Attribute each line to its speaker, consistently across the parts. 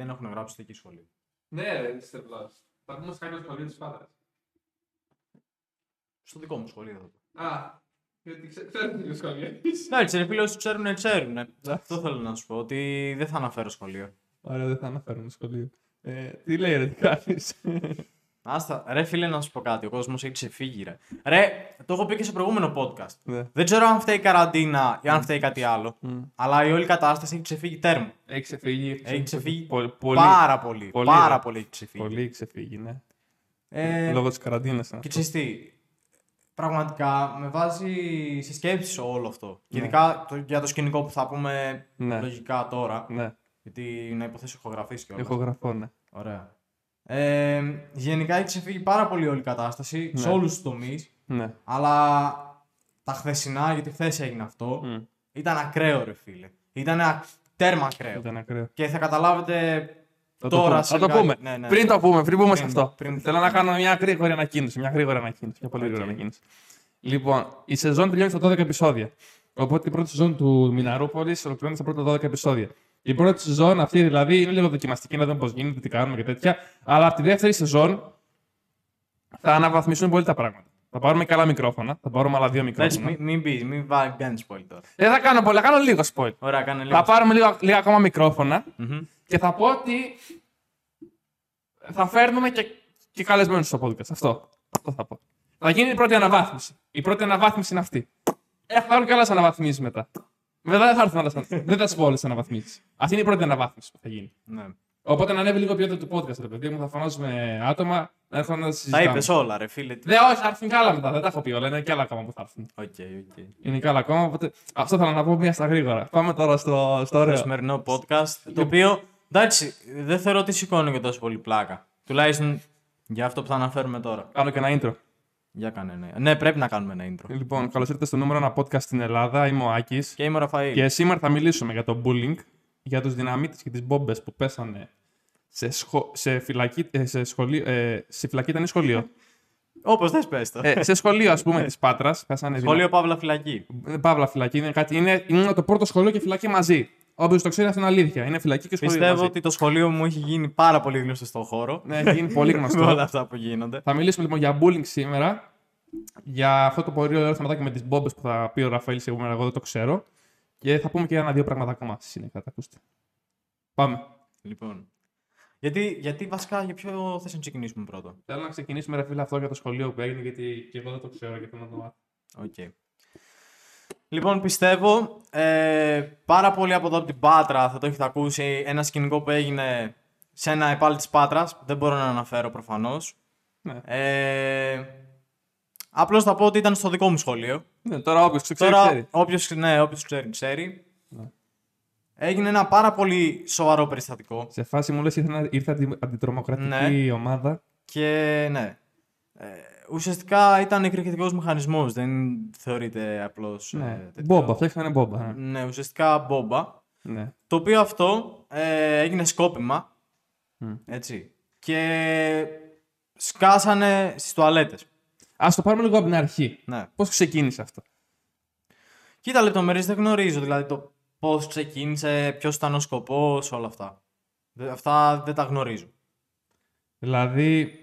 Speaker 1: δεν έχουν γράψει εκεί σχολείο.
Speaker 2: Ναι, ρε, Mr. Plus. Θα πούμε σε κάποιο σχολείο της Πάτρας.
Speaker 1: Στο δικό μου σχολείο. θα πω.
Speaker 2: Α, γιατί ξέ- ξέρετε ποιο σχολείο είναι.
Speaker 1: Εντάξει, ρε φίλε, όσοι ξέρουν, ξέρουν. Αυτό θέλω να σου πω, ότι δεν θα αναφέρω σχολείο.
Speaker 2: Ωραία, δεν θα αναφέρουμε σχολείο. Ε, τι λέει, ρε, τι κάνεις;
Speaker 1: Άστα, ρε φίλε, να σου πω κάτι. Ο κόσμος έχει ξεφύγει, ρε. Ρε, το έχω πει και σε προηγούμενο podcast.
Speaker 2: Ναι.
Speaker 1: Δεν ξέρω αν φταίει η καραντίνα ή αν φταίει κάτι άλλο. Αλλά η όλη κατάσταση έχει ξεφύγει τέρμα.
Speaker 2: Έχει ξεφύγει.
Speaker 1: Έχει ξεφύγει
Speaker 2: Πο- πολύ,
Speaker 1: πάρα πολύ.
Speaker 2: πολύ,
Speaker 1: πάρα
Speaker 2: ρε.
Speaker 1: πολύ έχει ξεφύγει.
Speaker 2: πολύ ξεφύγει, ναι.
Speaker 1: Ε,
Speaker 2: Λόγω της καραντίνας.
Speaker 1: Και ξέρεις τι, πραγματικά με βάζει σε σκέψεις όλο αυτό. Και
Speaker 2: Ναι.
Speaker 1: ειδικά το, για το σκηνικό που θα πούμε
Speaker 2: Ναι.
Speaker 1: λογικά τώρα.
Speaker 2: Ναι,
Speaker 1: Γιατί να υποθέσω έχω γραφήσει και όλα.
Speaker 2: ηχογραφώ, ναι.
Speaker 1: Ωραία. Ε, γενικά έχει ξεφύγει πάρα πολύ όλη η κατάσταση σε
Speaker 2: Ναι.
Speaker 1: όλους τους τομείς.
Speaker 2: Ναι.
Speaker 1: Αλλά τα χθεσινά, γιατί χθες έγινε αυτό,
Speaker 2: Μμ.
Speaker 1: ήταν ακραίο ρε φίλε. Ήταν ακ- τέρμα ακραίο.
Speaker 2: Ήταν ακραίο.
Speaker 1: Και θα καταλάβετε
Speaker 2: Θα το
Speaker 1: τώρα
Speaker 2: πούμε.
Speaker 1: σε
Speaker 2: Θα το
Speaker 1: λιγάκι.
Speaker 2: πούμε.
Speaker 1: Ναι, ναι.
Speaker 2: Πριν το πούμε, πριν πούμε σε
Speaker 1: Πριν-
Speaker 2: αυτό.
Speaker 1: πριν-
Speaker 2: Θέλω να κάνω μια γρήγορη ανακοίνωση. Μια γρήγορη ανακοίνωση. Μια πολύ γρήγορη
Speaker 1: Οκ.
Speaker 2: ανακοίνωση. Λοιπόν, η σεζόν τελειώνει στα 12 επεισόδια. Οπότε η πρώτη σεζόν του Μιναρούπολης ολοκληρώνεται στα πρώτα 12 επεισόδια. Η πρώτη σεζόν αυτή δηλαδή είναι λίγο δοκιμαστική να δούμε πώς γίνεται, τι κάνουμε και τέτοια. Αλλά από τη δεύτερη σεζόν θα αναβαθμίσουν πολύ τα πράγματα. Θα πάρουμε καλά μικρόφωνα. Θα πάρουμε άλλα δύο
Speaker 1: Εντάξει,
Speaker 2: μικρόφωνα.
Speaker 1: μην, μην πεις, μην βά- κάνεις spoil τώρα.
Speaker 2: Δεν θα κάνω πολλά, θα κάνω λίγο spoil.
Speaker 1: Ωραία, κάνε λίγο.
Speaker 2: Θα πάρουμε λίγο, λίγα ακόμα μικρόφωνα
Speaker 1: Μμμ.
Speaker 2: και θα πω ότι θα φέρνουμε και, και καλεσμένους στο podcast. Αυτό. Αυτό θα πω. Θα γίνει η πρώτη αναβάθμιση. Η πρώτη αναβάθμιση είναι αυτή. Ε, θα έρθουν και άλλες αναβαθμίσεις μετά. Μετά δεν θα έρθουν άλλες Δεν θα σου πω όλες τι αναβαθμίσεις. Αυτή είναι η πρώτη αναβάθμιση που θα γίνει.
Speaker 1: Ναι.
Speaker 2: Οπότε να ανέβει λίγο η ποιότητα του podcast, ρε παιδί μου. Θα φωνάζουμε άτομα να έρχονται να
Speaker 1: Τα
Speaker 2: συζητάμε.
Speaker 1: είπες όλα, ρε φίλε. τι-
Speaker 2: Δεν, όχι, θα έρθουν κι άλλα μετά. Δεν τα έχω πει όλα. Είναι και άλλα ακόμα που θα έρθουν.
Speaker 1: OK, OK.
Speaker 2: Είναι και άλλα ακόμα. Οπότε αυτό θέλω να πω μία στα γρήγορα. Πάμε τώρα στο, στο
Speaker 1: Το
Speaker 2: ωραίο.
Speaker 1: σημερινό podcast, το οποίο, εντάξει, δεν θεωρώ ότι σηκώνει και τόσο πολύ πλάκα. Τουλάχιστον για αυτό που θα αναφέρουμε τώρα.
Speaker 2: Κάνω και ένα intro.
Speaker 1: Για κάνε, ναι. Ναι, πρέπει να κάνουμε ένα intro.
Speaker 2: Λοιπόν, καλώς ήρθατε στο νούμερο ένα podcast στην Ελλάδα. Είμαι ο Άκης.
Speaker 1: Και είμαι ο Ραφαήλ.
Speaker 2: Και σήμερα θα μιλήσουμε για το bullying, για τους δυναμίτες και τις μπόμπες που πέσανε σε, σχο... σε, φυλακή... ε, σε, σχολείο... ε, σε φυλακή ήταν ή σχολείο;
Speaker 1: Όπως θες πες το.
Speaker 2: ε, σε σχολείο, ας πούμε, της Πάτρας. Πέσανε
Speaker 1: Σχολείο Παύλα Φυλακή.
Speaker 2: δυνα- Ε, Παύλα φυλακή. Είναι, κάτι... είναι... είναι το πρώτο σχολείο και φυλακή μαζί. Όποιο το ξέρει, αυτό είναι αλήθεια. Είναι φυλακή και σχολείο.
Speaker 1: Πιστεύω
Speaker 2: μαζί.
Speaker 1: ότι το σχολείο μου έχει γίνει πάρα πολύ γνωστό στον χώρο.
Speaker 2: Ναι, έχει γίνει πολύ
Speaker 1: Με
Speaker 2: γνωστό.
Speaker 1: όλα αυτά που γίνονται.
Speaker 2: Θα μιλήσουμε λοιπόν για bullying σήμερα. Για αυτό το πολύ ωραίο θεματάκι με τις μπόμπες που θα πει ο Ραφαήλ σήμερα, εγώ δεν το ξέρω. Και θα πούμε και ένα-δύο πράγματα ακόμα στη συνέχεια. Θα τα ακούσετε. Πάμε.
Speaker 1: Λοιπόν. Γιατί, γιατί βασικά για ποιο θες να ξεκινήσουμε πρώτο;
Speaker 2: Θέλω να ξεκινήσουμε ρε φίλε αυτό για το σχολείο που έγινε, γιατί και εγώ δεν το ξέρω και θέλω να το μάθω.
Speaker 1: Οκ. Λοιπόν, πιστεύω ε, πάρα πολύ από εδώ από την Πάτρα θα το έχετε ακούσει ένα σκηνικό που έγινε σε ένα ΕΠΑΛ της Πάτρας. Δεν μπορώ να αναφέρω προφανώς.
Speaker 2: Ναι.
Speaker 1: Ε, απλώς θα πω ότι ήταν στο δικό μου σχολείο.
Speaker 2: Ναι, τώρα όποιος ξέρει,
Speaker 1: Τώρα,
Speaker 2: ξέρει.
Speaker 1: όποιος, ναι, όποιος ξέρει, ξέρει.
Speaker 2: Ναι.
Speaker 1: Έγινε ένα πάρα πολύ σοβαρό περιστατικό.
Speaker 2: Σε φάση μου λες ήρθε, να- ήρθε αντι, αντιτρομοκρατική
Speaker 1: Ναι.
Speaker 2: ομάδα.
Speaker 1: Και ναι. Ε, ουσιαστικά ήταν εκρηκτικός μηχανισμός, δεν θεωρείται απλώς...
Speaker 2: Ναι.
Speaker 1: ε, τέτοιο.
Speaker 2: Μπόμπα, φτιάξανε μπόμπα. ναι.
Speaker 1: Ναι, ουσιαστικά μπόμπα.
Speaker 2: Ναι.
Speaker 1: Το οποίο αυτό ε, έγινε σκόπιμα.
Speaker 2: Μμ.
Speaker 1: Έτσι. Και σκάσανε στις τουαλέτες.
Speaker 2: Α το πάρουμε λίγο από την αρχή.
Speaker 1: Ναι.
Speaker 2: Πώς ξεκίνησε αυτό;
Speaker 1: Κοίτα λεπτομέρειες δεν γνωρίζω, δηλαδή το πώς ξεκίνησε, ποιος ήταν ο σκοπός, όλα αυτά. Δε- Αυτά δεν τα γνωρίζω.
Speaker 2: Δηλαδή, η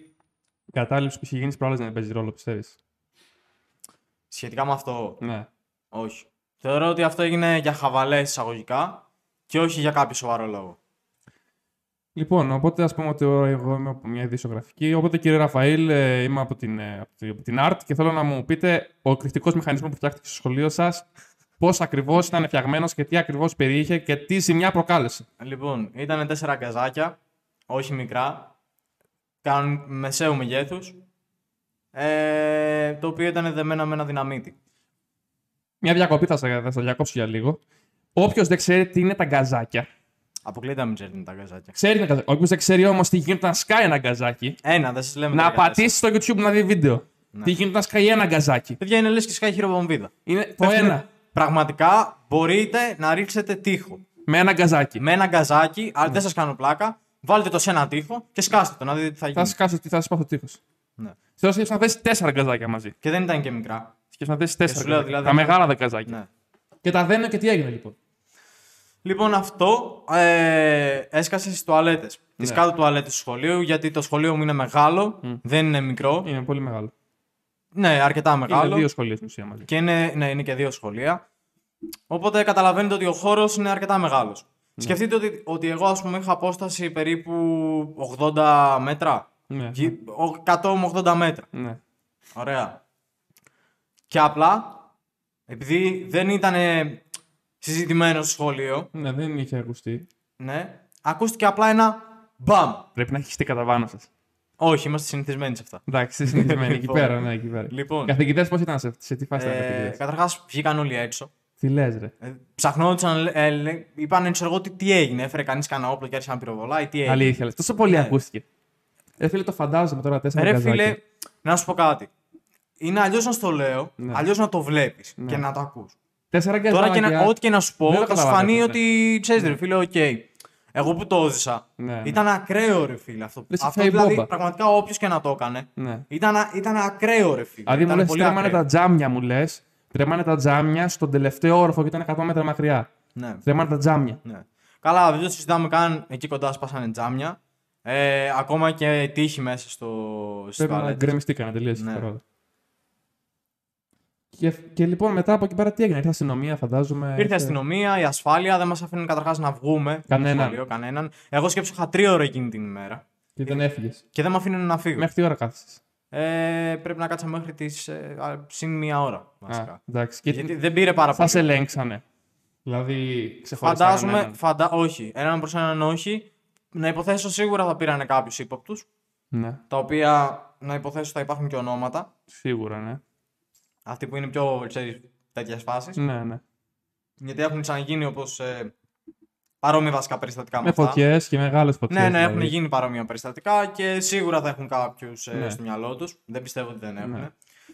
Speaker 2: κατάληψη που είχε γίνει προάλλες δεν παίζει ρόλο, πιστεύεις;
Speaker 1: Σχετικά με αυτό,
Speaker 2: Ναι.
Speaker 1: όχι. Θεωρώ ότι αυτό έγινε για χαβαλές εισαγωγικά και όχι για κάποιο σοβαρό λόγο.
Speaker 2: Λοιπόν, οπότε ας πούμε ότι εγώ είμαι από μια ειδησιογραφική. Οπότε κύριε Ραφαήλ, ε, είμαι από την, ε, από την, από την ART και θέλω να μου πείτε ο εκρηκτικός μηχανισμός που φτιάχτηκε στο σχολείο σας, πώς ακριβώς ήταν φτιαγμένος και τι ακριβώς περιείχε και τι ζημιά προκάλεσε.
Speaker 1: Λοιπόν, ήταν τέσσερα γκαζάκια, όχι μικρά, κάνουν μεσαίου μεγέθους, ε, το οποίο ήταν δεμένα με ένα δυναμίτι.
Speaker 2: Μια διακοπή θα σα θα σας διακόψω για λίγο. Όποιος δεν ξέρει τι είναι τα γκαζάκια,
Speaker 1: Αποκλείται να μην ξέρετε τα γκαζάκια.
Speaker 2: ξέρει τα γκαζάκια. Όποιος δεν ξέρει όμως τι γίνεται να σκάει ένα γκαζάκι,
Speaker 1: Ένα, δεν σας λέμε
Speaker 2: να
Speaker 1: τα γκαζάκια.
Speaker 2: πατήσεις στο YouTube να δει βίντεο. Τι γίνεται να σκάει ένα γκαζάκι.
Speaker 1: Παιδιά, είναι λες και σκάει χειροβομβίδα.
Speaker 2: Είναι το
Speaker 1: Πέφτουνε-
Speaker 2: ένα.
Speaker 1: Πραγματικά μπορείτε να ρίξετε τείχο.
Speaker 2: Με ένα γκαζάκι.
Speaker 1: Με ένα γκαζάκι, αλλά δεν σας κάνω πλάκα, βάλτε το σε ένα τείχο και σκάστε το να δείτε τι θα
Speaker 2: Θα
Speaker 1: γίνει.
Speaker 2: σκάσω τι θα σα πάθω τείχος.
Speaker 1: Ναι.
Speaker 2: Θέλω σκέψου να θέσει τέσσερα γκαζάκια μαζί.
Speaker 1: Και δεν ήταν και μικρά.
Speaker 2: Σκέψου να θέσει τέσσερα.
Speaker 1: σου λέω,
Speaker 2: γκαζάκια.
Speaker 1: δηλαδή,
Speaker 2: τα μεγάλα δεκαζάκια.
Speaker 1: Ναι.
Speaker 2: Και τα δένω και τι έγινε λοιπόν.
Speaker 1: Λοιπόν, αυτό ε, έσκασε στις τουαλέτες.
Speaker 2: Ναι.
Speaker 1: Τις κάτω τουαλέτες του σχολείου, γιατί το σχολείο μου είναι μεγάλο, δεν είναι μικρό.
Speaker 2: Είναι πολύ μεγάλο.
Speaker 1: Ναι, αρκετά
Speaker 2: Είναι
Speaker 1: μεγάλο.
Speaker 2: δύο σχολεία στην ουσία μαζί.
Speaker 1: Και είναι, ναι, είναι και δύο σχολεία. Οπότε καταλαβαίνετε ότι ο χώρος είναι αρκετά μεγάλος.
Speaker 2: Ναι.
Speaker 1: Σκεφτείτε ότι, ότι εγώ, ας πούμε, είχα απόσταση περίπου 80 μέτρα.
Speaker 2: Ναι.
Speaker 1: Γη- ο- 100 με 80 μέτρα.
Speaker 2: ναι.
Speaker 1: Ωραία. Και απλά, επειδή δεν ήταν συζητημένο στο σχολείο,
Speaker 2: ναι, δεν είχε ακουστεί.
Speaker 1: ναι, ακούστηκε απλά ένα μπαμ.
Speaker 2: Πρέπει να έχει χτεί κατά πάνω σας.
Speaker 1: Όχι, είμαστε συνηθισμένοι σε αυτά.
Speaker 2: Εντάξει, είσαι συνηθισμένη εκεί
Speaker 1: Λοιπόν.
Speaker 2: πέρα, ναι, εκεί πέρα.
Speaker 1: Λοιπόν,
Speaker 2: Καθηγητές πώς ήταν σε, σε τι φάση ήταν
Speaker 1: ε,
Speaker 2: καθηγητές;
Speaker 1: Καταρχάς, βγήκαν όλοι έξω.
Speaker 2: Τι λες, ρε.
Speaker 1: Ε, ψαχνόντουσαν, ε, λέ- είπαν ξέρω εγώ τι, τι έγινε. Έφερε κανείς κανένα όπλο και άρχισε να πυροβολάει. Τι έγινε.
Speaker 2: Αλήθεια, λες. Τόσο πολύ
Speaker 1: Ναι.
Speaker 2: ακούστηκε. Ε, φίλε, το φαντάζομαι τώρα τέσσερα
Speaker 1: Ρε
Speaker 2: γκαζάκια.
Speaker 1: φίλε, να σου πω κάτι. Είναι αλλιώς να στο λέω,
Speaker 2: Ναι.
Speaker 1: αλλιώς να το βλέπεις
Speaker 2: Ναι.
Speaker 1: και να το ακούς.
Speaker 2: Τέσσερα
Speaker 1: Τώρα και
Speaker 2: γκαζάκια.
Speaker 1: να, ό,τι και να σου πω,
Speaker 2: Δεν το
Speaker 1: θα σου
Speaker 2: καταλαβαίνω,
Speaker 1: φανεί
Speaker 2: ναι.
Speaker 1: ότι ξέρεις, ρε φίλε, οκ. Εγώ που το έζησα,
Speaker 2: Ναι, ναι.
Speaker 1: ήταν ακραίο ρε φίλε αυτό.
Speaker 2: Λες,
Speaker 1: αυτό
Speaker 2: φάει
Speaker 1: δηλαδή,
Speaker 2: μπόμπα.
Speaker 1: πραγματικά όποιος και να το έκανε,
Speaker 2: Ναι.
Speaker 1: ήταν, ήταν ακραίο ρε φίλε.
Speaker 2: Δηλαδή μου
Speaker 1: Ήταν
Speaker 2: λες,
Speaker 1: πολύ
Speaker 2: τρέμανε
Speaker 1: ακραίο.
Speaker 2: τα τζάμια, μου λες. Τρέμανε τα τζάμια στον τελευταίο όροφο και ήταν 100 μέτρα μακριά.
Speaker 1: Ναι,
Speaker 2: Τρέμανε τα τζάμια.
Speaker 1: ναι. Καλά, δεν το συζητάμε καν. Εκεί κοντά σπάσανε τζάμια. Ε, ακόμα και τύχη μέσα στο στις
Speaker 2: Πρέπει να
Speaker 1: τουαλέτες.
Speaker 2: γκρεμιστήκανε τελείως.
Speaker 1: Ναι.
Speaker 2: Και, και λοιπόν μετά από εκεί πέρα τι έγινε, ήρθε αστυνομία, φαντάζομαι.
Speaker 1: Ήρθε η αστυνομία, η ασφάλεια, δεν μας άφηνε καταρχάς να βγούμε. από το
Speaker 2: Κανέναν.
Speaker 1: σχολείο, κανέναν. Εγώ σκέψω είχα τρία ώρα εκείνη την ημέρα
Speaker 2: Και δεν έφυγες.
Speaker 1: και δεν με αφήνουν να φύγω.
Speaker 2: Μέχρι τι ώρα κάθεσαι.
Speaker 1: Ε, πρέπει να κάτσα μέχρι τις ε, α, συν μία ώρα βασικά.
Speaker 2: Α, εντάξει. Και
Speaker 1: Γιατί δεν πήρε πάρα
Speaker 2: θα
Speaker 1: πολύ.
Speaker 2: σε ελέγξανε. Δηλαδή, ξεχωριστά.
Speaker 1: Φαντάζομαι,
Speaker 2: κανέναν.
Speaker 1: φαντα... όχι. Έναν προς έναν όχι. Να υποθέσω σίγουρα θα πήρανε κάποιους ύποπτους.
Speaker 2: Ναι,
Speaker 1: Τα οποία να υποθέσω θα υπάρχουν και ονόματα.
Speaker 2: σίγουρα, ναι.
Speaker 1: Αυτοί που είναι πιο ξέρεις, τέτοιες φάσεις.
Speaker 2: Ναι, ναι.
Speaker 1: Γιατί έχουν ξαναγίνει όπως ε, παρόμοια βασικά περιστατικά με,
Speaker 2: Με
Speaker 1: αυτά.
Speaker 2: φωτιές και μεγάλες φωτιές.
Speaker 1: Ναι, ναι, έχουν γίνει παρόμοια περιστατικά και σίγουρα θα έχουν κάποιους
Speaker 2: Ναι.
Speaker 1: στο μυαλό τους. Δεν πιστεύω ότι δεν έχουν.
Speaker 2: Ναι.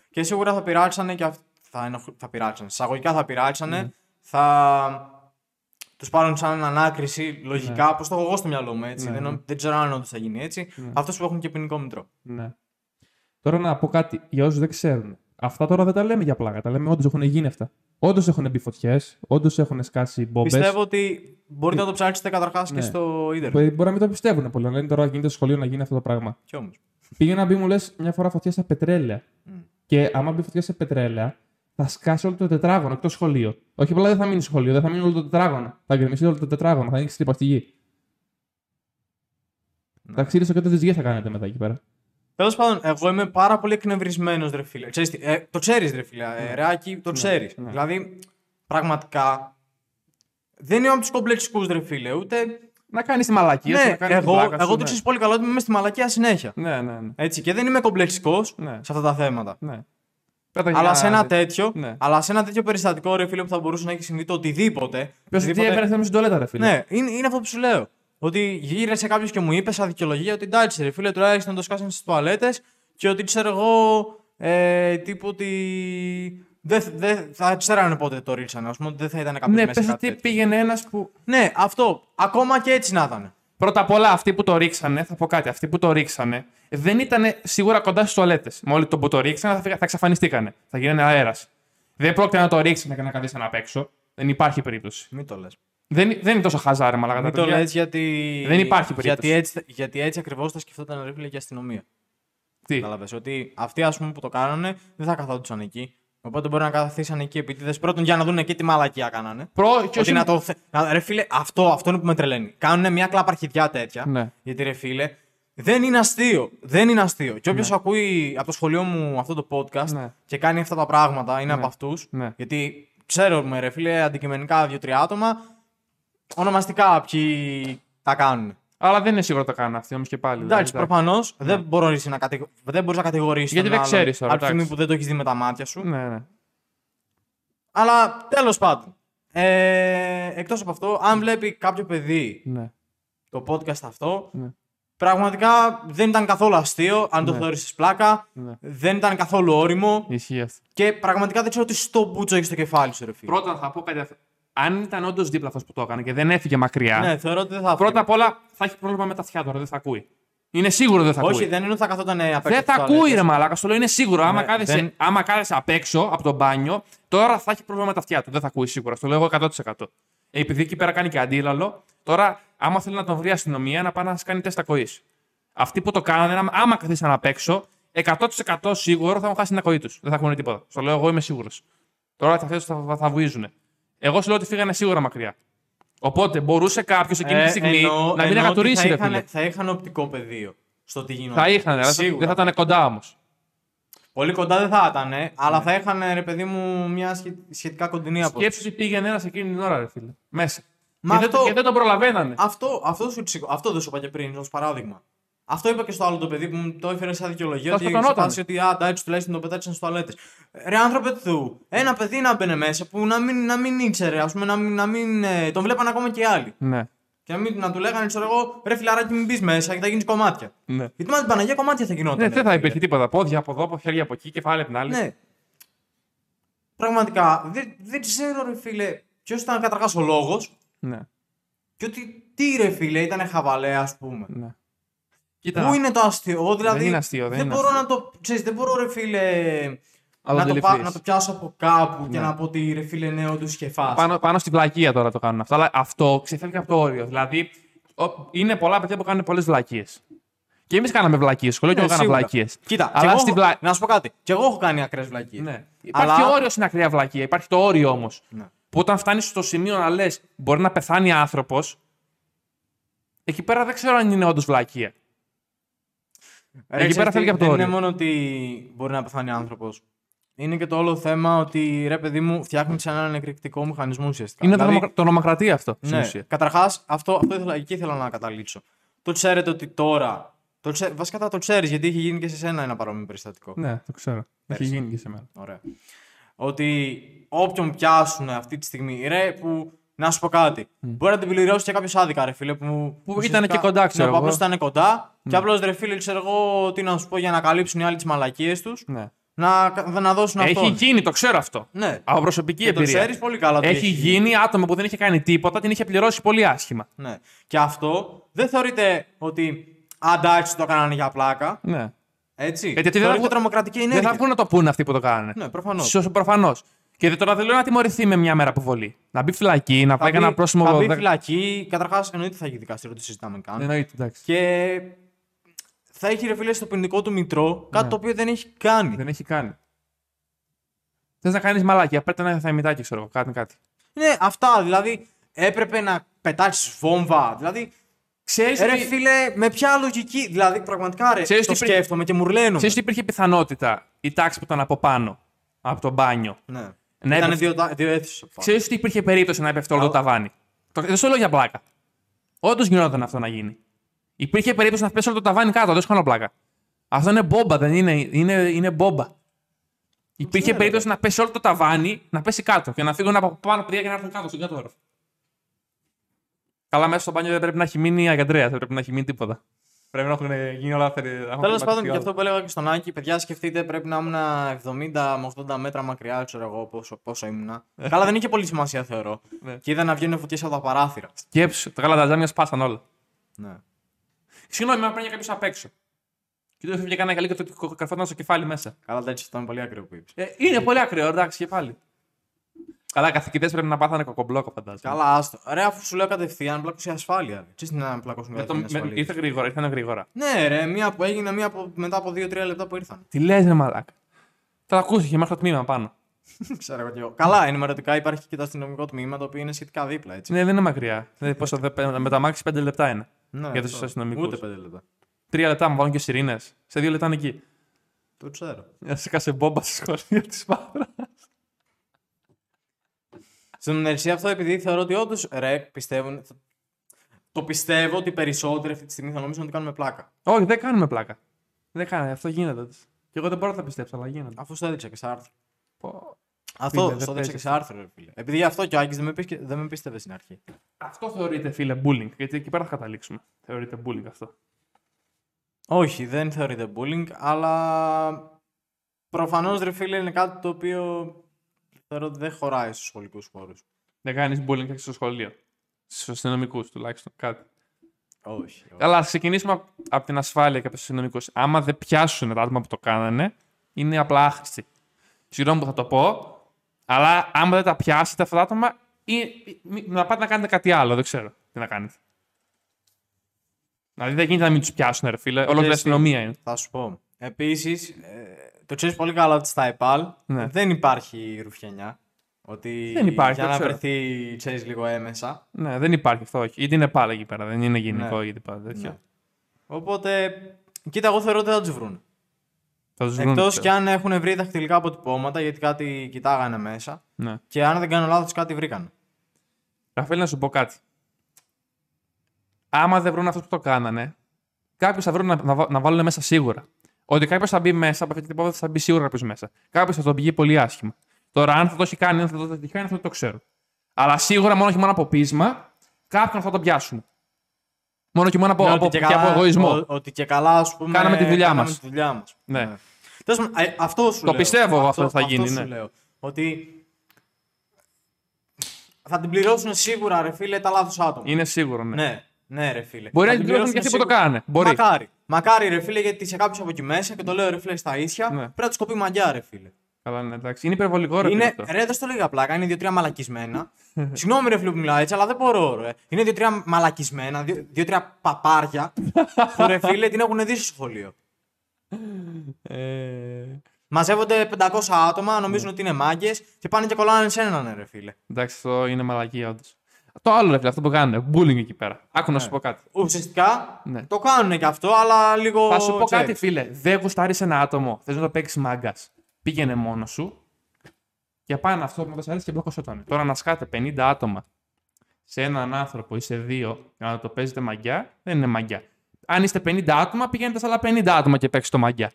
Speaker 1: Και σίγουρα θα πειράξανε και αυ... θα, ενοχ... θα πειράξανε. Σαγωγικά θα πειράξανε.
Speaker 2: Ναι.
Speaker 1: Θα τους πάρουν σαν ανάκριση λογικά.
Speaker 2: Ναι.
Speaker 1: Πώ το έχω εγώ στο μυαλό μου έτσι.
Speaker 2: Ναι,
Speaker 1: δεν,
Speaker 2: ναι.
Speaker 1: δεν ξέρω αν όντως θα γίνει έτσι.
Speaker 2: Ναι.
Speaker 1: Αυτούς που έχουν και ποινικό μητρό.
Speaker 2: Ναι. Τώρα να πω κάτι για όσους δεν ξέρουν. Αυτά τώρα δεν τα λέμε για πλάκα. Τα λέμε όντως έχουν γίνει αυτά. Όντως έχουν μπει φωτιές, όντως έχουν σκάσει μπόμπες.
Speaker 1: Πιστεύω ότι μπορείτε να το ψάξετε καταρχάς και
Speaker 2: Ναι.
Speaker 1: στο ίντερνετ.
Speaker 2: Μπορεί, μπορεί να μην το πιστεύουν πολύ. Να λένε τώρα γίνεται στο σχολείο να γίνει αυτό το πράγμα.
Speaker 1: Κι όμως.
Speaker 2: Πήγε να μπει, μου λες, μια φορά φωτιά στα πετρέλαια. Και άμα μπει φωτιά σε πετρέλαια, θα σκάσει όλο το τετράγωνο εκτός σχολείο. Όχι απλά δεν θα μείνει σχολείο, δεν θα μείνει όλο το τετράγωνο. Θα γκρεμιστεί όλο το τετράγωνο, θα ανοίξει τρύπα στη γη.
Speaker 1: Ναι.
Speaker 2: Ταξίδι στο κέντρο της γης θα κάνετε μετά εκεί πέρα.
Speaker 1: Τέλος πάντων, εγώ είμαι πάρα πολύ εκνευρισμένος, ρε φίλε. Ξέρεις, τι, ε, το ξέρεις, ρε φίλε. Ε, Ρεάκι, το ξέρεις.
Speaker 2: ναι.
Speaker 1: Δηλαδή, πραγματικά. Δεν είμαι από τους κομπλεξικούς, ρε φίλε. Ούτε.
Speaker 2: Να κάνεις τη μαλακία σου,
Speaker 1: ναι,
Speaker 2: να κάνεις την
Speaker 1: εγώ,
Speaker 2: πλάκα σου,
Speaker 1: εγώ το
Speaker 2: ναι.
Speaker 1: ξέρεις πολύ καλά ότι είμαι στη μαλακία συνέχεια.
Speaker 2: Ναι, ναι, ναι.
Speaker 1: Έτσι, και δεν είμαι κομπλεξικός
Speaker 2: Ναι.
Speaker 1: σε αυτά τα θέματα.
Speaker 2: ναι. Πέτα
Speaker 1: Αλλά
Speaker 2: για-
Speaker 1: σε, ένα τέτοιο,
Speaker 2: Ναι.
Speaker 1: αλλά σε ένα τέτοιο περιστατικό, ρε φίλε, που θα μπορούσε να έχει συμβεί το οτιδήποτε.
Speaker 2: Πες ότι
Speaker 1: οτιδήποτε-
Speaker 2: έπαιρνες θέμα στην τουαλέτα, ρε φίλε.
Speaker 1: Ναι, είναι, είναι αυτό που σου λέω. Ότι γύρεσε κάποιος και μου είπε σαν δικαιολογία ότι εντάξει, ρε φίλε, τουλάχιστον το σκάσαν στις τουαλέτες και ότι ξέρω εγώ ε, τύπου ότι. Δεν δε, θα ξέρανε πότε το ρίξανε, ας πούμε, ότι δεν θα ήταν κάποιος
Speaker 2: Ναι,
Speaker 1: μέσα.
Speaker 2: πες
Speaker 1: σε κάτι
Speaker 2: ότι
Speaker 1: τέτοιο.
Speaker 2: πήγαινε ένας που.
Speaker 1: Ναι, αυτό. Ακόμα και έτσι να ήταν.
Speaker 2: Πρώτα απ' όλα, αυτοί που το ρίξανε, θα πω κάτι, αυτοί που το ρίξανε δεν ήταν σίγουρα κοντά στις τουαλέτες. Μόλι το που το ρίξανε θα, φύγα- θα εξαφανιστήκανε. Θα γίνανε αέρας. Δεν πρόκειται να το ρίξανε και να καθίσουν απ' έξω. Δεν υπάρχει περίπτωση.
Speaker 1: Μην το λες.
Speaker 2: Δεν, δεν είναι τόσο χαζάρε, μαλακά τα
Speaker 1: Μην το
Speaker 2: παιδιά.
Speaker 1: λες γιατί.
Speaker 2: Δεν υπάρχει περίπτωση.
Speaker 1: Γιατί έτσι, γιατί έτσι ακριβώς θα σκεφτόταν ρε φίλε και η αστυνομία.
Speaker 2: Τι;
Speaker 1: Κατάλαβες. Ότι αυτοί ας πούμε, που το κάνανε δεν θα καθόντουσαν εκεί. Οπότε μπορεί να καθίσαν εκεί επίτηδε πρώτον για να δουν εκεί τι μαλακία κάνανε.
Speaker 2: Προ... Και
Speaker 1: Ότι
Speaker 2: όχι...
Speaker 1: να το. θε- να- Ρε φίλε, αυτό, αυτό είναι που με τρελαίνει. Κάνουν μια κλαπαρχιδιά τέτοια.
Speaker 2: Ναι.
Speaker 1: Γιατί ρε φίλε, δεν είναι αστείο. Δεν είναι αστείο. Και όποιος ακούει από το σχολείο μου αυτό το podcast
Speaker 2: Ναι.
Speaker 1: και κάνει αυτά τα πράγματα είναι από αυτούς.
Speaker 2: Ναι.
Speaker 1: Γιατί ξέρουμε, ρε φίλε, αντικειμενικά δύο-τρία άτομα, ονομαστικά ποιοι τα κάνουν.
Speaker 2: Αλλά δεν είναι σίγουρο το κάνουν αυτοί όμως και πάλι.
Speaker 1: Εντάξει,
Speaker 2: δηλαδή,
Speaker 1: προφανώς δεν μπορείς να, κατηγο... δεν μπορείς να κατηγορήσεις
Speaker 2: Γιατί
Speaker 1: τον
Speaker 2: δεν
Speaker 1: άλλον
Speaker 2: ξέρεις τώρα,
Speaker 1: Από τη στιγμή
Speaker 2: εντάξει.
Speaker 1: που δεν το έχεις δει με τα μάτια σου.
Speaker 2: Ναι, ναι.
Speaker 1: Αλλά τέλος πάντων. Ε, Εκτός από αυτό, αν βλέπει κάποιο παιδί
Speaker 2: ναι.
Speaker 1: το podcast αυτό,
Speaker 2: Ναι.
Speaker 1: πραγματικά δεν ήταν καθόλου αστείο, αν το
Speaker 2: Ναι.
Speaker 1: θεώρησε πλάκα.
Speaker 2: Ναι.
Speaker 1: Δεν ήταν καθόλου όριμο.
Speaker 2: Ισχύει αυτό.
Speaker 1: Και πραγματικά δεν ξέρω τι στο μπούτσο έχεις στο κεφάλι σου, ρε φίλε.
Speaker 2: Πρώτα θα πω κάτι. Αν ήταν όντως δίπλα αυτός που το έκανε και δεν έφυγε μακριά.
Speaker 1: Ναι, θεωρώ ότι δεν θα
Speaker 2: Πρώτα απ' όλα θα έχει πρόβλημα με τα αυτιά τώρα, δεν θα ακούει. Είναι σίγουρο δεν θα
Speaker 1: Όχι,
Speaker 2: ακούει.
Speaker 1: δεν είναι ότι θα καθόταν απ' έξω.
Speaker 2: Δεν
Speaker 1: στις
Speaker 2: θα ακούει,
Speaker 1: τουαλέτες.
Speaker 2: ρε Μαλάκα, σου λέω είναι σίγουρο. άμα,
Speaker 1: Ναι,
Speaker 2: κάθεσαι,
Speaker 1: δεν-
Speaker 2: άμα κάθεσαι απ' έξω από το μπάνιο, τώρα θα έχει πρόβλημα με τα αυτιά του. Δεν θα ακούει σίγουρα. Στο λέω εγώ 100%. επειδή εκεί πέρα κάνει και αντίλαλο, τώρα άμα θέλει να τον βρει η αστυνομία να πάει να σας κάνει τεστ ακοής. Αυτοί που το κάνανε, άμα- άμα καθίσαν απ' έξω, 100% σίγουρο θα έχουν χάσει την ακοή τους. Δεν θα έχουν τίποτα. Στο λέω εγώ είμαι σίγουρος. Τώρα θα, θα, θα, θα βουίζουν. Εγώ σου λέω ότι φύγανε σίγουρα μακριά. Οπότε μπορούσε κάποιος εκείνη τη
Speaker 1: Ε,
Speaker 2: στιγμή
Speaker 1: εννοώ-
Speaker 2: να μην
Speaker 1: εννοώ ότι
Speaker 2: αγκατουρίσει,
Speaker 1: θα
Speaker 2: ρε
Speaker 1: είχαν-
Speaker 2: φίλε.
Speaker 1: Θα είχαν οπτικό πεδίο στο τι γινόταν.
Speaker 2: Θα είχαν, αλλά
Speaker 1: Σίγουρα.
Speaker 2: δεν θα ήταν κοντά όμως.
Speaker 1: Πολύ κοντά δεν θα ήταν, αλλά
Speaker 2: Ναι.
Speaker 1: θα είχαν ρε παιδί μου μια σχε- σχετικά κοντινή απόσταση.
Speaker 2: Σκέψου ότι πήγαινε ένας εκείνη την ώρα, ρε φίλε. Μέσα.
Speaker 1: Μα
Speaker 2: και, δεν,
Speaker 1: αυτό-
Speaker 2: και δεν τον προλαβαίνανε.
Speaker 1: Αυτό, αυτό, σου, εξηγώ- αυτό δεν σου είπα και πριν, ως παράδειγμα. Αυτό είπα και στο άλλο το παιδί που μου το έφερε σαν δικαιολογία.
Speaker 2: Θα
Speaker 1: Ότι σε
Speaker 2: σκοτωνόταν.
Speaker 1: φάση ότι α, εντάξει, τουλάχιστον το πετάξαν στις τουαλέτες. Ρε άνθρωπε του, ένα παιδί να μπαινε μέσα που να μην, να μην ήξερε, ας πούμε, να μην, να μην, ε, τον βλέπαν ακόμα και οι άλλοι.
Speaker 2: Ναι.
Speaker 1: Και να, μην, να του λέγανε, ξέρω εγώ, ρε φιλαράκι, μην μπει μέσα και θα γίνεις κομμάτια.
Speaker 2: ναι.
Speaker 1: Γιατί μα την Παναγία κομμάτια θα γινόταν.
Speaker 2: Ναι,
Speaker 1: ρε
Speaker 2: δεν θα
Speaker 1: φίλε.
Speaker 2: υπήρχε τίποτα. Πόδια από εδώ, από χέρια από εκεί, κεφάλαια από την άλλη.
Speaker 1: Ναι. Πραγματικά, δεν, δεν ξέρω, ρε φίλε, ποιος ήταν καταρχάς ο λόγος
Speaker 2: ναι.
Speaker 1: και ότι τι ρε φίλε, ήταν χαβαλέ, ας πούμε.
Speaker 2: ναι. Κοίτα,
Speaker 1: Πού είναι το αστείο, εγώ δηλαδή.
Speaker 2: Δεν είναι αστείο, δεν είναι
Speaker 1: μπορώ
Speaker 2: αστείο.
Speaker 1: να το. Ξέρεις, δεν μπορώ, ρε φίλε.
Speaker 2: Να το
Speaker 1: να, το, πα-
Speaker 2: αντιληφθείς.
Speaker 1: να το πιάσω από κάπου και
Speaker 2: Ναι.
Speaker 1: να πω ότι ρε φίλε, ναι, όντως είχε φάσει.
Speaker 2: πάνω, πάνω στη βλακεία τώρα το κάνουν αυτό. Αλλά αυτό ξεφεύγει από το όριο. Δηλαδή, ο- είναι πολλά παιδιά που κάνουν πολλές βλακίες. Και εμείς κάναμε βλακίες. Σχολείο και
Speaker 1: Ναι,
Speaker 2: εγώ έκανα
Speaker 1: σίγουρα.
Speaker 2: βλακίες.
Speaker 1: Κοίτα,
Speaker 2: Αλλά
Speaker 1: και εγώ,
Speaker 2: στη
Speaker 1: έχω-
Speaker 2: βλα-
Speaker 1: να σου πω κάτι. Και εγώ έχω κάνει ακραίες βλακίες.
Speaker 2: Ναι. Υπάρχει
Speaker 1: Αλλά-
Speaker 2: όριο στην ακραία βλακεία. Υπάρχει το όριο όμως.
Speaker 1: Ναι.
Speaker 2: Που όταν φτάνεις στο σημείο να λες μπορεί να πεθάνει άνθρωπος, εκεί πέρα δεν ξέρω αν είναι όντως βλακεία.
Speaker 1: Ρε,
Speaker 2: Εκεί πέρα
Speaker 1: ξέρεις
Speaker 2: φεύγει
Speaker 1: τι,
Speaker 2: από το
Speaker 1: δεν
Speaker 2: όριο.
Speaker 1: είναι μόνο ότι μπορεί να πεθάνει άνθρωπος. Είναι και το όλο θέμα ότι ρε παιδί μου φτιάχνει έναν εκρηκτικό μηχανισμό ουσιαστικά.
Speaker 2: Είναι
Speaker 1: Δηλαδή,
Speaker 2: το, το ονομακρατία αυτό. στην
Speaker 1: Ναι,
Speaker 2: ουσία.
Speaker 1: καταρχάς, αυτό, αυτό ήθελα, εκεί ήθελα να καταλήξω. Το ξέρετε ότι τώρα. Το ξέ, βασικά θα το ξέρεις γιατί είχε γίνει και σε σένα ένα παρόμοιο περιστατικό.
Speaker 2: Ναι, το ξέρω. Έχει
Speaker 1: Πέρσι.
Speaker 2: γίνει και σε μένα.
Speaker 1: Ωραία. Ότι όποιον πιάσουν αυτή τη στιγμή, ρε, που να σου πω κάτι. Μπορεί να την πληρώσεις και κάποιος άδικα, ρε φίλε. Που,
Speaker 2: Που
Speaker 1: ουσιαστικά-
Speaker 2: ήταν και κοντά, ξέρω
Speaker 1: Ναι, που
Speaker 2: εγώ.
Speaker 1: απλώ ήταν κοντά. Και απλώς ρε φίλε, ξέρω εγώ, τι να σου πω για να καλύψουν οι άλλοι τις μαλακίες τους.
Speaker 2: Ναι.
Speaker 1: Να, να δώσουν
Speaker 2: Έχει
Speaker 1: αυτό.
Speaker 2: γίνει, το ξέρω αυτό.
Speaker 1: Ναι.
Speaker 2: Από προσωπική
Speaker 1: Και το
Speaker 2: εμπειρία.
Speaker 1: ξέρεις πολύ καλά ότι
Speaker 2: Έχει γίνει άτομο που δεν είχε κάνει τίποτα, την είχε πληρώσει πολύ άσχημα.
Speaker 1: Ναι. Και αυτό δεν θεωρείται ότι αντάξει το έκαναν για πλάκα.
Speaker 2: Ναι.
Speaker 1: Έτσι.
Speaker 2: Γιατί δεν θα
Speaker 1: θεωρείται
Speaker 2: βγουν-
Speaker 1: τρομοκρατική ενέργεια.
Speaker 2: Δεν θα βγουν να το πούνε αυτοί που το κάνανε.
Speaker 1: Ναι, προφανώς.
Speaker 2: Προφανώς. Και δεν- τώρα δεν λέω να τιμωρηθεί με μια μέρα αποβολή. Να μπει φυλακή, να πάει ένα πρόσημο.
Speaker 1: Θα μπει
Speaker 2: δέκα-
Speaker 1: φυλακή. Καταρχάς, εννοείται θα γίνει δικαστήριο, το συζητάμε καν.
Speaker 2: Εννοείται, εντάξει.
Speaker 1: Και θα έχει ρε φίλε στο ποινικό του μητρό κάτι
Speaker 2: Ναι.
Speaker 1: το οποίο δεν έχει κάνει.
Speaker 2: Δεν έχει κάνει. Θες να κάνεις μαλάκια, πρέπει ένα θεμητάκι, ξέρω εγώ. Κάτι, κάτι.
Speaker 1: Ναι, αυτά δηλαδή έπρεπε να πετάξεις βόμβα. Δηλαδή,
Speaker 2: Ξέρεις
Speaker 1: ρε φίλε, με ποια λογική. Δηλαδή, πραγματικά ρε,
Speaker 2: Ξέρεις
Speaker 1: το
Speaker 2: τι υπήρχε-
Speaker 1: σκέφτομαι και μουρλαίνομαι.
Speaker 2: ότι υπήρχε πιθανότητα η τάξη που ήταν από πάνω, από το μπάνιο.
Speaker 1: Ναι.
Speaker 2: Ναι,
Speaker 1: Ήταν
Speaker 2: έπρεπε-
Speaker 1: δύο, τα- δύο αίθουσες.
Speaker 2: Ξέρεις ότι υπήρχε περίπτωση να έπεφτε όλο το ταβάνι; Το, δεν σου λέω για πλάκα. Όντως γινόταν αυτό να γίνει. Υπήρχε περίπτωση να πέσει όλο το ταβάνι κάτω, δεν σου κάνω πλάκα. Αυτό είναι μπόμπα, δεν είναι. Είναι, είναι μπόμπα. Υπήρχε
Speaker 1: ξέρω,
Speaker 2: περίπτωση να πέσει όλο το ταβάνι, να πέσει κάτω και να φύγουν από πάνω παιδιά και να έρθουν κάτω στον κάτω όροφο. Καλά, μέσα στο μπάνιο δεν πρέπει να έχει μείνει αγκαντρέα, δεν πρέπει να έχει μείνει τίποτα. Πρέπει να έχουν γίνει όλα αυτά.
Speaker 1: Τέλο πάντων, και αυτό που έλεγα και στον Άκη, παιδιά, σκεφτείτε πρέπει να ήμουν 70 με 80 μέτρα μακριά, ξέρω εγώ πόσο, πόσο ήμουνα. Καλά, δεν είχε πολύ σημασία, θεωρώ.
Speaker 2: Ναι.
Speaker 1: Και είδα να βγαίνουν φωτιέ από τα παράθυρα.
Speaker 2: Σκέψου, τα γαλαταζάμια σπάσαν όλα.
Speaker 1: Ναι.
Speaker 2: Συγγνώμη, αν παίρνει κάποιο απ' έξω. Και του έφυγε κανένα καλή και το καρφόταν στο κεφάλι μέσα.
Speaker 1: Καλά, εντάξει, αυτό είναι πολύ ακραίο που είπε.
Speaker 2: Ε, είναι πολύ ακραίο, εντάξει, και πάλι. Καλά, καθηγητές πρέπει να πάθανε κοκομπλόκο, φαντάζομαι.
Speaker 1: Καλά, άστο. Ρε, αφού σου λέω κατευθείαν, πλάκωσε η ασφάλεια. Τι να πλακώσουν
Speaker 2: Με
Speaker 1: για
Speaker 2: το,
Speaker 1: την
Speaker 2: με,
Speaker 1: ασφαλεία.
Speaker 2: ήρθε γρήγορα, ήρθαν γρήγορα.
Speaker 1: Ναι, ρε, μία που έγινε, μία που μετά από 2-3 λεπτά που ήρθαν.
Speaker 2: Τι λες, ρε μαλάκα. Θα ακούσει μέχρι το τμήμα πάνω.
Speaker 1: Ξέρω εγώ και εγώ. Καλά, ενημερωτικά υπάρχει και το αστυνομικό τμήμα το οποίο είναι σχετικά δίπλα, έτσι.
Speaker 2: Ναι, δεν είναι μακριά. Δεν, πόσο, δε- με τα μάξι 5 λεπτά είναι.
Speaker 1: Ναι,
Speaker 2: για τους
Speaker 1: αυτό.
Speaker 2: αστυνομικούς.
Speaker 1: Ούτε 5 λεπτά.
Speaker 2: Τρία λεπτά μου βάλουν και σιρήνες. Σε δύο λεπτά είναι εκεί.
Speaker 1: Το ξέρω.
Speaker 2: Μια σε μπόμπα στη σχολεία της Πάτρα.
Speaker 1: Στην Μερσία αυτό επειδή θεωρώ ότι όντως ρε πιστεύουν. Το πιστεύω ότι οι περισσότεροι αυτή τη στιγμή θα νομίζουν ότι κάνουμε πλάκα.
Speaker 2: Όχι, δεν κάνουμε πλάκα. Δεν κάνουμε, αυτό γίνεται. Και εγώ δεν μπορώ να τα πιστέψω, αλλά γίνεται.
Speaker 1: Αφού στο έδειξα και σε άρθρο.
Speaker 2: Πω.
Speaker 1: Αυτό
Speaker 2: Φίλε, δεν
Speaker 1: στο έδειξα
Speaker 2: παίζει
Speaker 1: και σε άρθρο, ρε φίλε. Επειδή γι' αυτό και ο Άκης δεν με, πίστευε, δεν με πίστευε στην αρχή.
Speaker 2: Αυτό θεωρείται, φίλε, bullying. Γιατί εκεί πέρα θα καταλήξουμε. Θεωρείται bullying αυτό.
Speaker 1: Όχι, δεν θεωρείται bullying, αλλά προφανώς ρε φίλε είναι κάτι το οποίο θεωρώ ότι δεν χωράει στους σχολικούς χώρους.
Speaker 2: Δεν κάνεις bullying και στο σχολείο. Στους αστυνομικούς τουλάχιστον κάτι.
Speaker 1: Όχι. όχι.
Speaker 2: Αλλά ας ξεκινήσουμε από την ασφάλεια και από τους αστυνομικούς. Άμα δεν πιάσουν τα άτομα που το κάνανε, είναι απλά άχρηστοι. Συγγνώμη που θα το πω, αλλά άμα δεν τα πιάσετε αυτά τα άτομα, ή ή- μη- να πάτε να κάνετε κάτι άλλο. Δεν ξέρω τι να κάνετε. Δηλαδή δεν γίνεται να μην τους πιάσουν, ρε φίλε. Ολόκληρη
Speaker 1: Ξέρεις τι,
Speaker 2: αστυνομία είναι.
Speaker 1: Θα σου πω. Επίσης, το ξέρεις πολύ καλά ότι στα ΕΠΑΛ
Speaker 2: Ναι.
Speaker 1: δεν υπάρχει ρουφιανιά. Ότι
Speaker 2: Δεν υπάρχει,
Speaker 1: για
Speaker 2: το
Speaker 1: να
Speaker 2: ξέρω.
Speaker 1: βρεθεί, ξέρεις, λίγο έμεσα.
Speaker 2: Ναι, δεν υπάρχει αυτό, όχι. Είτε είναι πάλι εκεί πέρα, δεν είναι γενικό
Speaker 1: Ναι.
Speaker 2: ή τίποτα τέτοιο.
Speaker 1: Ναι. Οπότε, κοίτα, εγώ θεωρώ ότι δεν θα τους βρουν.
Speaker 2: Θα τους βρουν,
Speaker 1: Εκτός
Speaker 2: ξέρω.
Speaker 1: κι αν έχουν βρει δαχτυλικά αποτυπώματα, γιατί κάτι κοιτάγανε μέσα.
Speaker 2: Ναι.
Speaker 1: Και αν δεν κάνω λάθος, κάτι βρήκαν.
Speaker 2: Ραφαέλ, να σου πω κάτι. Άμα δεν βρουν αυτούς που το κάνανε, κάποιους θα βρουν να, να, βα- να βάλουν μέσα σίγουρα. Ότι κάποιος θα μπει μέσα, από αυτή την υπόθεση θα μπει σίγουρα κάποιος μέσα. Κάποιος θα τον πηγεί πολύ άσχημα. Τώρα, αν θα το έχει κάνει, αν θα το έχει κάνει, αυτό δεν το ξέρω. Αλλά σίγουρα μόνο και μόνο από πείσμα, κάποιον θα τον πιάσουν. Μόνο και μόνο από,
Speaker 1: Ναι,
Speaker 2: από,
Speaker 1: ότι
Speaker 2: και από εγωισμό.
Speaker 1: ο- ότι και καλά, ας πούμε.
Speaker 2: Κάναμε τη δουλειά
Speaker 1: κάναμε
Speaker 2: μας.
Speaker 1: τη δουλειά μας.
Speaker 2: Ναι.
Speaker 1: Τέλος πάντων, ε, αυτό σου
Speaker 2: Το
Speaker 1: λέω.
Speaker 2: πιστεύω εγώ αυτό θα γίνει,
Speaker 1: σου
Speaker 2: ναι.
Speaker 1: λέω. Ότι θα την πληρώσουν σίγουρα, ρε φίλε, τα λάθος άτομα.
Speaker 2: Είναι σίγουρο, ναι.
Speaker 1: Ναι, ναι, ρε φίλε.
Speaker 2: Μπορεί
Speaker 1: Θα
Speaker 2: να
Speaker 1: την
Speaker 2: την πληρώσουν και αυτοί που το
Speaker 1: σίγουρα.
Speaker 2: κάνανε. Μπορεί.
Speaker 1: Μακάρι. Μακάρι, ρε φίλε, γιατί σε κάποιους από εκεί μέσα, και το λέω ρε φίλε στα ίσια,
Speaker 2: Ναι.
Speaker 1: πρέπει να τους κοπεί μαγιά, ρε φίλε.
Speaker 2: Καλά, ναι, εντάξει. Είναι υπερβολικό ρε, φίλε,
Speaker 1: Είναι,
Speaker 2: αυτό.
Speaker 1: ρε, δεν στο λέγα πλάκα, είναι δύο-τρία μαλακισμένα. Συγγνώμη, ρε φίλε που μιλάω έτσι, αλλά δεν μπορώ, ρε. Είναι δύο-τρία μαλακισμένα, δύο- δύο-τρία παπάρια που ρε φίλε την έχουν δει στο σχολείο.
Speaker 2: Ε,
Speaker 1: Μαζεύονται 500 άτομα, νομίζουν ότι είναι μάγκες και πάνε και κολλάνε σε έναν, ρε φίλε.
Speaker 2: εντάξει, αυτό είναι μαλακία, όντως. Το άλλο, ρε φίλε, αυτό που κάνουν. Bullying εκεί πέρα. Άκου να σου
Speaker 1: Ναι.
Speaker 2: πω κάτι.
Speaker 1: Ουσιαστικά
Speaker 2: Ναι.
Speaker 1: το κάνουν και αυτό, αλλά λίγο.
Speaker 2: Θα σου πω
Speaker 1: ξέρεις.
Speaker 2: κάτι, φίλε. Δεν γουστάρεις ένα άτομο. Θες να το παίξεις μάγκας. Πήγαινε μόνος σου και πάνε αυτό που δεν σ' αρέσει και μπλόκωσε τον. Τώρα να σκάτε 50 άτομα σε έναν άνθρωπο ή σε δύο για να το παίζετε μαγιά, δεν είναι μαγιά. Αν είστε 50 άτομα, πηγαίνετε σε άλλα 50 άτομα και παίξτε το μαγιά.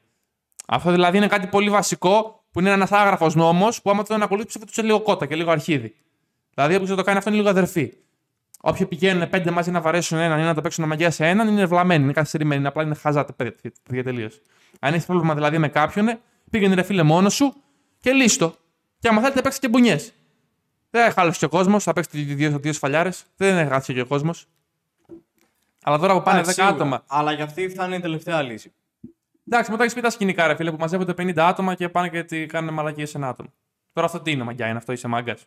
Speaker 2: Αυτό δηλαδή είναι κάτι πολύ βασικό που είναι ένας άγραφος νόμος που άμα τον ακολουθήσει ψηφίζει σε λίγο κότα και λίγο αρχίδι. Δηλαδή όποιο το κάνει αυτό είναι λίγο αδερφή. Όποιοι πηγαίνουν πέντε μαζί να βαρέσουν έναν ή να το παίξουν μαγιά σε έναν είναι βλαμμένοι, είναι καθυστερημένοι, είναι απλά είναι χαζά τα παιδιά, τα παιδιά τελείως. Αν έχεις πρόβλημα δηλαδή με κάποιον, πήγαινε ρε φίλε μόνος σου και λύστο. Και άμα θέλετε παίξετε και μπουνιές. Δεν χάλασε και ο κόσμος, θα παίξετε δύο, δύο σφαλιάρε. Δεν έχασε και ο κόσμος. Αλλά τώρα που πάνε 10
Speaker 1: Εντάξει, σίγουρα.
Speaker 2: άτομα.
Speaker 1: Αλλά για αυτή θα είναι η τελευταία λύση.
Speaker 2: Εντάξει, μετά έχεις πει τα σκηνικά, ρε φίλε, που μαζεύονται 50 άτομα και πάνε και τι κάνουν μαλακίες σε ένα άτομο. Τώρα αυτό τι είναι μαγιά, είναι αυτό, είσαι μάγκας.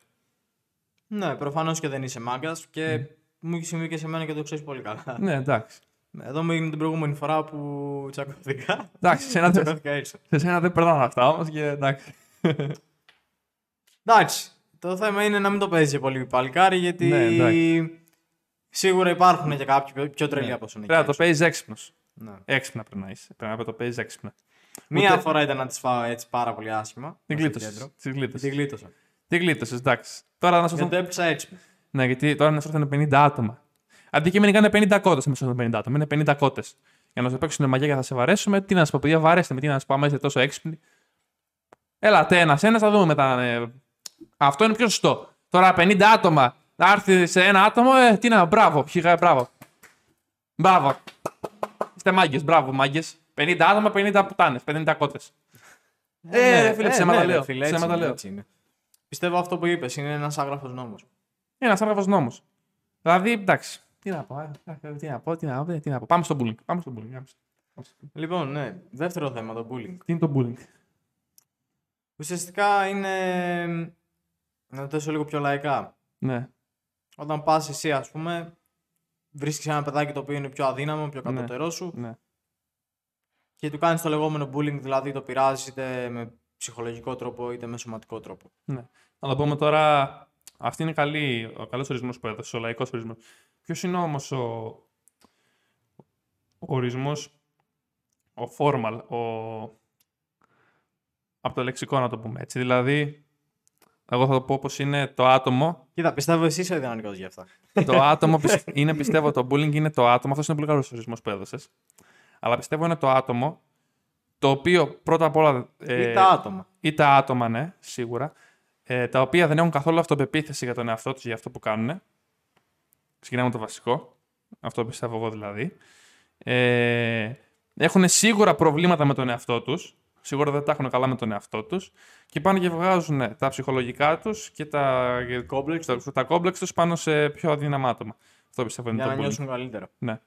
Speaker 1: Ναι, προφανώς και δεν είσαι μάγκας και μου έχει συμβεί και σε μένα και το ξέρεις πολύ καλά.
Speaker 2: Ναι, εντάξει.
Speaker 1: Εδώ μου έγινε την προηγούμενη φορά που τσακώθηκα.
Speaker 2: Εντάξει, σε ένα, δεν-
Speaker 1: τσακώθηκα έτσι.
Speaker 2: σε σένα δεν περνάνε αυτά όμως και εντάξει.
Speaker 1: Εντάξει. Το θέμα είναι να μην το παίζει πολύ παλικάρι γιατί
Speaker 2: Ναι, εντάξει.
Speaker 1: σίγουρα υπάρχουν και κάποιοι πιο- πιο τρελοί από σένα.
Speaker 2: Πρέπει να το παίζεις έξυπνος.
Speaker 1: Ναι.
Speaker 2: Έξυπνα πρέπει να είσαι. Πρέπει να το παίζεις έξυπνα.
Speaker 1: Μία
Speaker 2: Ούτε-
Speaker 1: φορά ήταν να τη φάω έτσι πάρα πολύ άσχημα.
Speaker 2: Την
Speaker 1: στο
Speaker 2: γλίτωσες.
Speaker 1: κέντρο.
Speaker 2: Την γλίτωσες.
Speaker 1: Την γλίτωσα.
Speaker 2: Την γλίτωσες, εντάξει. Τώρα να σου
Speaker 1: Γιατί το έπαιξα έτσι.
Speaker 2: Ναι, γιατί τώρα να σου έρθουν 50 άτομα. Αντικείμενοι είναι 50 κότες μέσα των 50 άτομα. Είναι 50 κότες. Για να σου παίξουν μαγιά και θα σε βαρέσουμε. Τι να σα πω, παιδιά, βαρέστε με, τι να σα πω, άμα είστε τόσο έξυπνοι. Έλατε ένα-ένα, θα δούμε μετά. ε. Αυτό είναι πιο σωστό. Τώρα 50 άτομα να έρθει σε ένα άτομο, ε, τι να, μπράβο, χιγά, μπράβο. Μπράβο. Είστε μάγκες, μπράβο, μάγκες. 50 άτομα, 50 πουτάνες, 50 κότες. Ε, ρε φίλε, ψέματα
Speaker 1: ναι, ρε
Speaker 2: λέω.
Speaker 1: φίλε, έτσι
Speaker 2: Ψέματα
Speaker 1: είναι,
Speaker 2: λέω.
Speaker 1: έτσι είναι. Πιστεύω αυτό που είπες είναι ένας άγραφος νόμος.
Speaker 2: Είναι ένας άγραφος νόμος. Δηλαδή, εντάξει. Τι να πω, ε, ε, τι να πω, τι να πω, τι να πω. Πάμε στο bullying. Πάμε στο bullying. πάμε στο- πάμε στο-
Speaker 1: Λοιπόν, ναι. Δεύτερο θέμα, το bullying.
Speaker 2: Τι είναι το bullying;
Speaker 1: Ουσιαστικά είναι. Να το θέσω λίγο πιο λαϊκά.
Speaker 2: Ναι,
Speaker 1: Όταν πας εσύ, ας πούμε, βρίσκεις ένα παιδάκι το οποίο είναι πιο αδύναμο, πιο
Speaker 2: Ναι.
Speaker 1: κατώτερό σου
Speaker 2: ναι.
Speaker 1: και του κάνεις το λεγόμενο bullying, δηλαδή το πειράζεις είτε με ψυχολογικό τρόπο είτε με σωματικό τρόπο.
Speaker 2: ναι. Να το πούμε τώρα. Αυτή είναι καλή, ο καλός ορισμός που έδωσε, ο λαϊκός ορισμός. Ποιος είναι όμως ο, ο ορισμός, ο formal, ο. Από το λεξικό να το πούμε έτσι. Δηλαδή, εγώ θα το πω πως είναι το άτομο
Speaker 1: Κοίτα, πιστεύω εσύ είσαι ιδανικό για αυτά.
Speaker 2: το άτομο πισ- είναι, πιστεύω, το bullying είναι το άτομο. Αυτός είναι πολύ καλός ορισμός που έδωσες. Αλλά πιστεύω είναι το άτομο το οποίο πρώτα απ' όλα. ε,
Speaker 1: Ή τα άτομα.
Speaker 2: ή τα άτομα, ναι, σίγουρα. Ε, τα οποία δεν έχουν καθόλου αυτοπεποίθηση για τον εαυτό τους για αυτό που κάνουν. Ξεκινάμε με το βασικό. Αυτό πιστεύω εγώ δηλαδή. Ε, έχουν σίγουρα προβλήματα με τον εαυτό τους. Σίγουρα δεν τα έχουν καλά με τον εαυτό τους. Και πάνε και βγάζουν ναι, τα ψυχολογικά τους και τα,
Speaker 1: Κόμπλεξ
Speaker 2: τα, τα κόμπλεξ τους πάνω σε πιο αδύναμα άτομα. Αυτό πιστεύω είναι
Speaker 1: Για να
Speaker 2: το bullying.
Speaker 1: νιώσουν καλύτερα.
Speaker 2: Ναι.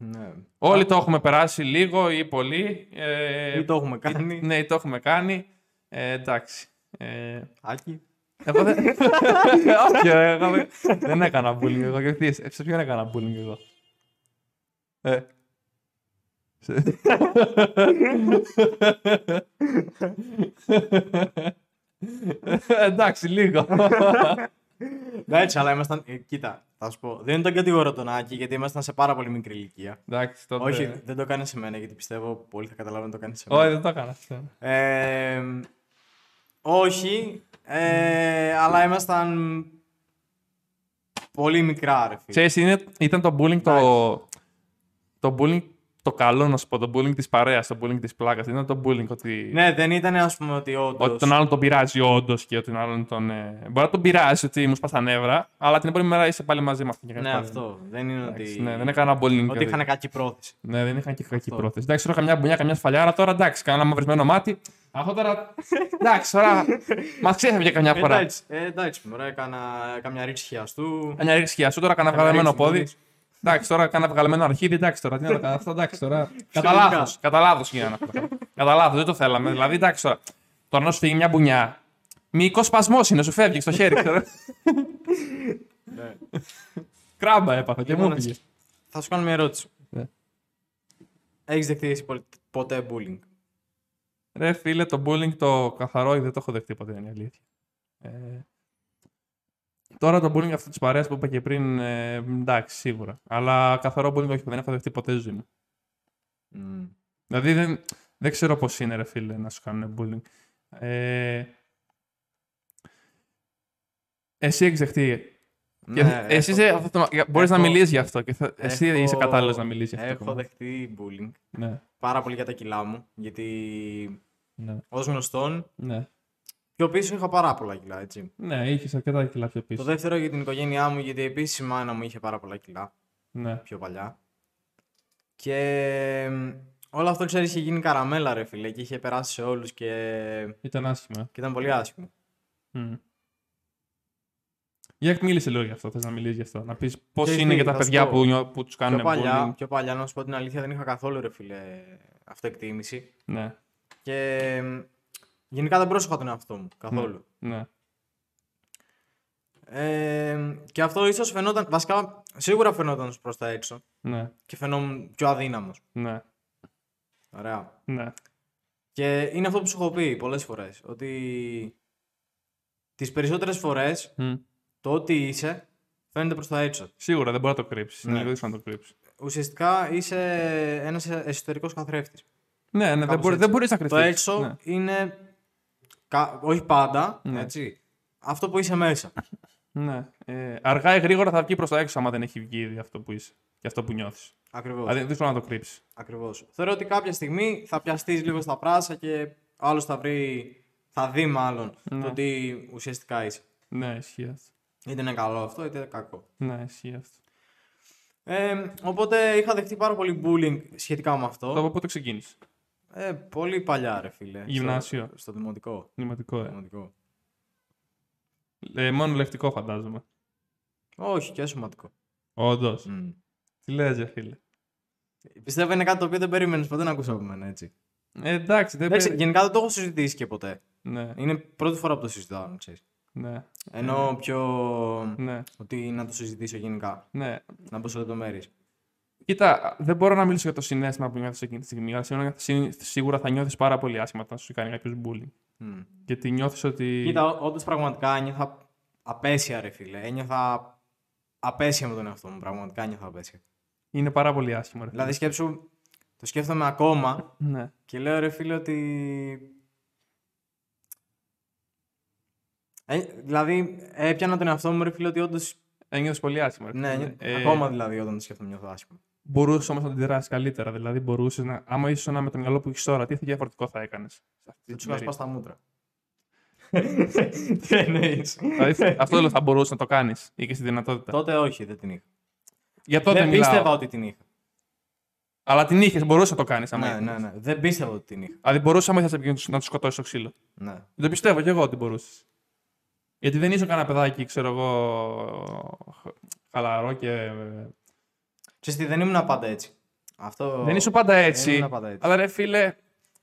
Speaker 1: Ναι.
Speaker 2: Όλοι το έχουμε περάσει λίγο ή πολύ. Ε,
Speaker 1: Ή το έχουμε κάνει.
Speaker 2: Ναι, το έχουμε κάνει. Ε, εντάξει. Ε,
Speaker 1: Άκη.
Speaker 2: Εγώ δεν. Όχι, ρε, εγώ δεν- δεν έκανα bullying εγώ. Γιατί εσύ, σε ποιον έκανα bullying εγώ; Ε. Σε- Εντάξει, λίγο.
Speaker 1: Εντάξει, αλλά ήμασταν. ε, κοίτα, θα σου πω. Δεν τον κατηγορώ τον Άκη γιατί ήμασταν σε πάρα πολύ μικρή ηλικία.
Speaker 2: Εντάξει, τότε.
Speaker 1: Όχι, δεν το κάνει σε μένα γιατί πιστεύω πολύ θα καταλάβουν το κάνει σε μένα.
Speaker 2: Όχι, δεν το έκανα αυτό.
Speaker 1: Ε, όχι, ε, αλλά ήμασταν πολύ μικρά, ρε φίλε.
Speaker 2: Ξέρεις, είναι, ήταν το bullying το, το bullying το καλό, να σου πω, το bullying της παρέας, το bullying της πλάκας. Δεν ήταν το bullying ότι,
Speaker 1: Ναι, δεν ήταν ας πούμε ότι όντως...
Speaker 2: ότι τον άλλον τον πειράζει όντως και ότι τον άλλον τον... Ε, μπορεί να τον πειράζει ότι μου σπάς τα νεύρα, αλλά την επόμενη μέρα είσαι πάλι μαζί με αυτόν. και
Speaker 1: Ναι,
Speaker 2: κάτι
Speaker 1: αυτό. Δεν είναι
Speaker 2: Εντάξει,
Speaker 1: ότι...
Speaker 2: Ναι, δεν έκανα bullying.
Speaker 1: Ότι
Speaker 2: δηλαδή.
Speaker 1: είχαν κακή πρόθεση.
Speaker 2: Ναι, δεν είχαν και κακή
Speaker 1: Αυτό.
Speaker 2: πρόθεση. Εντάξει, τώρα καμιά μπουνιά, καμιά σφαλιάρα, τώρα εντάξει, κάνα μαυρισμένο μάτι. Αυτό τώρα. εντάξει, τώρα. Μας ξέφευγε καμιά φορά.
Speaker 1: Εντάξει, ε, εντάξει, μωρέ, έκανα καμιά ρίξη χιαστού.
Speaker 2: Μια ρίξη σου τώρα, κάνα
Speaker 1: Καμιά
Speaker 2: βγαλμένο
Speaker 1: ρίξη
Speaker 2: πόδι.
Speaker 1: Πόδι.
Speaker 2: Εντάξει, τώρα κάνα βγαλμένο αρχίδι, εντάξει τώρα. Τι να το κάνω αυτό, εντάξει τώρα. Κατά
Speaker 1: Φυσικά.
Speaker 2: λάθος. Κατά λάθος γίνανε αυτό. Κατά λάθος, δεν το θέλαμε. Δηλαδή, εντάξει τώρα. Τώρα να σου φύγει μια μπουνιά. Μυϊκό σπασμό είναι, σου φεύγει στο χέρι, ξέρω.
Speaker 1: Ναι.
Speaker 2: Κράμπα έπαθα και μου
Speaker 1: Λοιπόν,
Speaker 2: πήγε.
Speaker 1: Θα σου κάνω μια ερώτηση.
Speaker 2: Ναι.
Speaker 1: Έχεις δεχτεί εσύ πο- ποτέ bullying;
Speaker 2: Ρε φίλε, το bullying το καθαρό δεν το έχω δεχτεί ποτέ, είναι η αλήθεια. Ε, τώρα το bullying αυτό της παρέας που είπα και πριν, ε, εντάξει, σίγουρα. Αλλά καθαρό bullying όχι, δεν έχω δεχτεί ποτέ στη ζωή μου.
Speaker 1: Μμ.
Speaker 2: Δηλαδή δεν, δεν ξέρω πώς είναι, ρε φίλε, να σου κάνουν bullying. Ε, εσύ έχεις δεχτεί. Και
Speaker 1: Ναι,
Speaker 2: εσύ
Speaker 1: έχω-
Speaker 2: είσαι, αυτό το, μπορείς να
Speaker 1: έχω-
Speaker 2: μιλήσεις γι' αυτό. Και θα, εσύ
Speaker 1: έχω-
Speaker 2: είσαι κατάλληλος να μιλήσεις γι' αυτό.
Speaker 1: Έχω δεχτεί bullying.
Speaker 2: Ναι,
Speaker 1: Πάρα πολύ για τα κιλά μου. Γιατί
Speaker 2: ναι,
Speaker 1: ως γνωστόν,
Speaker 2: ναι.
Speaker 1: Πιο πίσω είχα πάρα πολλά κιλά, έτσι.
Speaker 2: Ναι, είχες αρκετά κιλά πιο πίσω.
Speaker 1: Το δεύτερο για την οικογένειά μου, γιατί επίση η μάνα μου είχε πάρα πολλά κιλά
Speaker 2: Ναι.
Speaker 1: πιο παλιά. Και μ, όλο αυτό ξέρεις είχε γίνει καραμέλα, ρε φίλε, και είχε περάσει σε όλους και...
Speaker 2: Ήταν άσχημα.
Speaker 1: και ήταν πολύ άσχημο.
Speaker 2: Μμ. Για μίλησε λίγο γι' αυτό, θες να μιλήσεις γι' αυτό. Να πεις πώς
Speaker 1: Ξέρεις
Speaker 2: είναι
Speaker 1: τι,
Speaker 2: για τα
Speaker 1: θα σου
Speaker 2: παιδιά
Speaker 1: πω.
Speaker 2: που, νιώ- που τους κάνουν
Speaker 1: Πιο παλιά,
Speaker 2: bullying.
Speaker 1: πιο παλιά, να σου πω την αλήθεια, δεν είχα καθόλου ρε φίλε αυτοεκτίμηση.
Speaker 2: Ναι,
Speaker 1: Και μ, γενικά δεν πρόσεχα τον εαυτό μου καθόλου.
Speaker 2: ναι,
Speaker 1: Ε, και αυτό ίσως φαινόταν. Βασικά, σίγουρα φαινόταν προς τα έξω.
Speaker 2: ναι,
Speaker 1: Και φαινόμουν πιο αδύναμος.
Speaker 2: ναι,
Speaker 1: Ωραία.
Speaker 2: ναι.
Speaker 1: Και είναι αυτό που σου έχω πει πολλές φορές. Ότι τις περισσότερες φορές
Speaker 2: Μμ.
Speaker 1: το ότι είσαι φαίνεται προς τα έξω.
Speaker 2: Σίγουρα δεν μπορεί να το κρύψεις. Είναι
Speaker 1: Ναι.
Speaker 2: λίγο δύσκολο να το κρύψεις.
Speaker 1: Ουσιαστικά είσαι ένας εσωτερικός καθρέφτης.
Speaker 2: Ναι, ναι, δεν,
Speaker 1: Κάπως
Speaker 2: μπορεί,
Speaker 1: έτσι.
Speaker 2: δεν μπορείς να κρυφτείς.
Speaker 1: Το έξω
Speaker 2: Ναι.
Speaker 1: είναι. Κα- Όχι πάντα,
Speaker 2: Ναι.
Speaker 1: έτσι. Αυτό που είσαι μέσα.
Speaker 2: Ναι. Ε, αργά ή γρήγορα θα βγει προς τα έξω άμα δεν έχει βγει ήδη αυτό που είσαι και αυτό που νιώθεις.
Speaker 1: Ακριβώς.
Speaker 2: Δηλαδή δύσκολο να το κρύψεις.
Speaker 1: Ακριβώς. Θεωρώ ότι κάποια στιγμή θα πιαστείς λίγο στα πράσα και άλλος θα βρει. Θα δει μάλλον
Speaker 2: Ναι.
Speaker 1: το τι ουσιαστικά είσαι.
Speaker 2: Ναι, ισχύει αυτό.
Speaker 1: Είτε είναι καλό αυτό, είτε είναι κακό.
Speaker 2: Ναι, ισχύει αυτό.
Speaker 1: Ε, οπότε είχα δεχτεί πάρα πολύ bullying σχετικά με αυτό.
Speaker 2: Το από πότε ξεκίνησες;
Speaker 1: Ε, πολύ παλιά, ρε φίλε.
Speaker 2: Γυμνάσιο.
Speaker 1: Στο, στο δημοτικό.
Speaker 2: Δημοτικό, ε.
Speaker 1: δημοτικό.
Speaker 2: ε. Μόνο λεκτικό φαντάζομαι.
Speaker 1: Όχι, και σωματικό.
Speaker 2: Όντως.
Speaker 1: Μμ.
Speaker 2: Τι λες, ρε φίλε.
Speaker 1: Πιστεύω είναι κάτι το οποίο δεν περίμενες ποτέ να ακούσει από μένα, έτσι.
Speaker 2: Ε, εντάξει, δεν
Speaker 1: Εντάξει,
Speaker 2: περι-
Speaker 1: γενικά δεν το έχω συζητήσει και ποτέ.
Speaker 2: Ναι,
Speaker 1: Είναι πρώτη φορά που το συζητάω, να ξέρεις.
Speaker 2: ναι,
Speaker 1: Ενώ πιο.
Speaker 2: ναι,
Speaker 1: ότι να το συζητήσω γενικά.
Speaker 2: ναι.
Speaker 1: Να μπω σε λεπτομέρειες.
Speaker 2: Κοίτα, δεν μπορώ να μιλήσω για το συνέστημα που νιώθεις εκείνη τη στιγμή, αλλά σίγουρα- σί- σίγουρα θα νιώθεις πάρα πολύ άσχημα όταν σου κάνει κάποιος bullying. Γιατί νιώθεις ότι.
Speaker 1: Κοίτα, όντως πραγματικά ένιωθα απέσια, ρε φίλε. Ένιωθα απέσια με τον εαυτό μου. Πραγματικά ένιωθα απέσια.
Speaker 2: Είναι πάρα πολύ άσχημο. Ρε.
Speaker 1: Δηλαδή, σκέψου, το σκέφτομαι ακόμα
Speaker 2: Ναι.
Speaker 1: και λέω ρε φίλε ότι. Ε, δηλαδή, έπιανα τον εαυτό μου, ρε φίλε, ότι όντω.
Speaker 2: Ένιωθες πολύ άσχημα. Ρε.
Speaker 1: Ναι,
Speaker 2: φίλε. Ε,
Speaker 1: ακόμα δηλαδή, όταν το σκέφτομαι, νιώθω άσχημα.
Speaker 2: Μπορούσε όμω να αντιδράσει καλύτερα. Δηλαδή, μπορούσες να. Άμα ήσουν με το μυαλό που έχεις τώρα, τι διαφορετικό θα έκανες.
Speaker 1: Δεν τους είχα σπάσει τα μούτρα. Τι εννοείς;
Speaker 2: δηλαδή, αυτό λέω θα μπορούσες να το κάνεις ή και στη δυνατότητα.
Speaker 1: Τότε όχι, δεν την είχα.
Speaker 2: Για τότε
Speaker 1: δεν
Speaker 2: μιλάω.
Speaker 1: πίστευα ότι την είχα.
Speaker 2: Αλλά την είχες, μπορούσες να το κάνεις.
Speaker 1: Ναι, ναι, ναι. Δεν πίστευα ότι την είχα.
Speaker 2: Δηλαδή, μπορούσες άμα ήθελες να τους σκοτώσεις το ξύλο.
Speaker 1: Ναι.
Speaker 2: Δεν πιστεύω κι εγώ ότι μπορούσες. Γιατί δεν είσαι κανένα παιδάκι, ξέρω εγώ, χαλαρό και.
Speaker 1: Ξέρεις τι, δεν ήμουν πάντα έτσι. Αυτό...
Speaker 2: Δεν ήσουν πάντα
Speaker 1: Δεν
Speaker 2: έτσι.
Speaker 1: ήμουν πάντα έτσι.
Speaker 2: Αλλά ρε φίλε.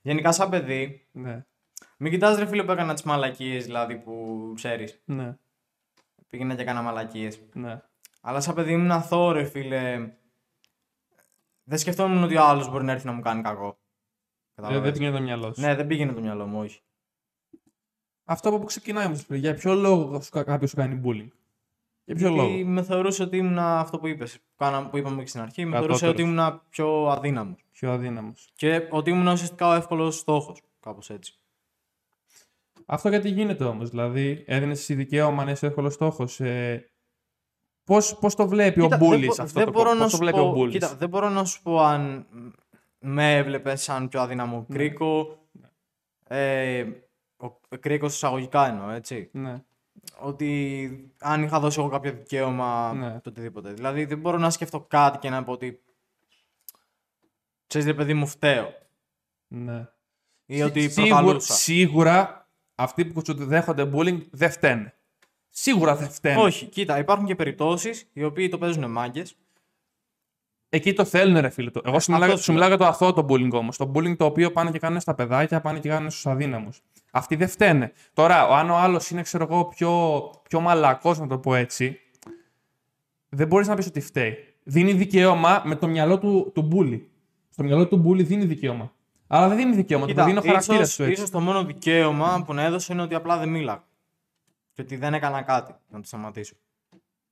Speaker 1: Γενικά σαν παιδί,
Speaker 2: Ναι.
Speaker 1: Μην κοιτάς ρε φίλε που έκανα τις μαλακίες δηλαδή που ξέρεις.
Speaker 2: Ναι,
Speaker 1: Πήγαινα και έκανα μαλακίες.
Speaker 2: ναι.
Speaker 1: Αλλά σαν παιδί ήμουν αθώο ρε φίλε. Δεν σκεφτόμουν ότι ο άλλος μπορεί να έρθει να μου κάνει κακό.
Speaker 2: Ε,
Speaker 1: Κατάλαβες;
Speaker 2: δεν πήγαινε το μυαλό σου.
Speaker 1: Ναι, δεν πήγαινε το μυαλό μου, όχι.
Speaker 2: Αυτό από που ξεκινάει όμως. Για ποιο λόγο κάποιος σου κάνει bullying; Για ποιο λόγο;
Speaker 1: Γιατί με θεωρούσε ότι ήμουν αυτό που είπες, που, κάνα- που είπαμε και στην αρχή, με θεωρούσε
Speaker 2: Κατώτερος.
Speaker 1: ότι ήμουν πιο αδύναμος.
Speaker 2: Πιο αδύναμος.
Speaker 1: Και ότι ήμουν ουσιαστικά ο εύκολος στόχος, κάπως έτσι.
Speaker 2: Αυτό γιατί γίνεται όμως. Δηλαδή, έδινες εσύ δικαίωμα να είσαι εύκολος στόχος. Ε, Πώς πώς το βλέπει
Speaker 1: Κοίτα,
Speaker 2: ο
Speaker 1: δεν
Speaker 2: Μπούλης
Speaker 1: μπο-
Speaker 2: αυτό
Speaker 1: δεν
Speaker 2: το
Speaker 1: μπορώ
Speaker 2: κόμμα,
Speaker 1: να
Speaker 2: Πώς το
Speaker 1: σου
Speaker 2: βλέπει
Speaker 1: πω-
Speaker 2: ο Μπούλης;
Speaker 1: Κοίτα, δεν μπορώ να σου πω αν με έβλεπε σαν πιο αδύναμο
Speaker 2: Ναι.
Speaker 1: κρίκο. Ε, ο κρίκος εισαγωγικά εννοώ, έτσι.
Speaker 2: Ναι.
Speaker 1: Ότι αν είχα δώσει εγώ κάποιο δικαίωμα,
Speaker 2: Ναι.
Speaker 1: το οτιδήποτε. Δηλαδή δεν μπορώ να σκεφτώ κάτι και να πω ότι. Ξέρεις ρε παιδί μου, φταίω.
Speaker 2: ναι.
Speaker 1: Ή ότι
Speaker 2: Σίγουρα-
Speaker 1: προκαλούσα.
Speaker 2: Σίγουρα αυτοί που σου δέχονται bullying δεν φταίνε. Σίγουρα δεν φταίνε.
Speaker 1: Όχι, κοίτα, υπάρχουν και περιπτώσεις οι οποίοι το παίζουν μάγκες.
Speaker 2: Εκεί το θέλουν, ρε φίλε. το. Εγώ σου μιλάω,
Speaker 1: Αυτό
Speaker 2: σου μιλάω για το αθώο το bullying όμως. Το bullying το οποίο πάνε και κάνουν στα παιδάκια, πάνε και κάνουν στους αδύναμους. Αυτοί δεν φταίνε. Τώρα, ο- αν ο άλλος είναι, ξέρω εγώ, πιο, πιο μαλακός, να το πω έτσι, δεν μπορείς να πεις ότι φταίει. Δίνει δικαίωμα με το μυαλό του, του bully. Στο μυαλό του bully δίνει δικαίωμα. Αλλά δεν δίνει δικαίωμα.
Speaker 1: Κοίτα,
Speaker 2: το δίνει ο χαρακτήρας
Speaker 1: ίσως,
Speaker 2: του έτσι.
Speaker 1: ίσως το μόνο δικαίωμα που να έδωσε είναι ότι απλά δεν μίλαγα. Και ότι δεν έκανα κάτι να το σταματήσω.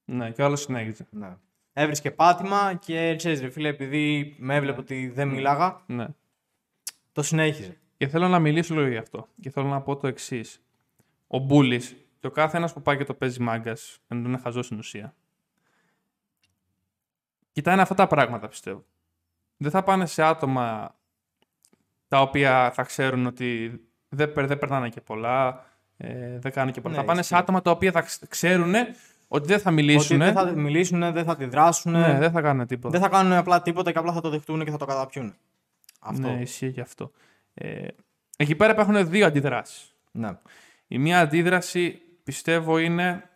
Speaker 2: Ναι, και ο άλλος συνέχιζε.
Speaker 1: Ναι. Έβρισκε πάτημα και ξέρεις, ρε φίλε, επειδή με έβλεπε ότι δεν μίλαγα,
Speaker 2: Ναι.
Speaker 1: το συνέχιζε.
Speaker 2: Και θέλω να μιλήσω λίγο γι' αυτό. Και θέλω να πω το εξής. Ο Μπούλης και ο κάθε ένας που πάει και το παίζει μάγκας, ενώ είναι χαζό στην ουσία. Κοιτάνε αυτά τα πράγματα, πιστεύω. Δεν θα πάνε σε άτομα τα οποία θα ξέρουν ότι δεν, περ- δεν περνάνε και πολλά, ε, δεν κάνουν και πολλά.
Speaker 1: Ναι,
Speaker 2: θα πάνε
Speaker 1: ισχύει.
Speaker 2: σε άτομα τα οποία θα ξ- ξέρουν ότι δεν θα
Speaker 1: Ότι
Speaker 2: μιλήσουν.
Speaker 1: δεν θα μιλήσουν, δεν θα αντιδράσουν,
Speaker 2: Ναι, δεν θα κάνουν τίποτα.
Speaker 1: δεν θα κάνουν απλά τίποτα και απλά θα το δεχτούν και θα το καταπιούν. Αυτό.
Speaker 2: Ναι, ισχύει και αυτό. Ε, εκεί πέρα υπάρχουν δύο αντιδράσεις.
Speaker 1: Ναι.
Speaker 2: Η μία αντίδραση πιστεύω είναι.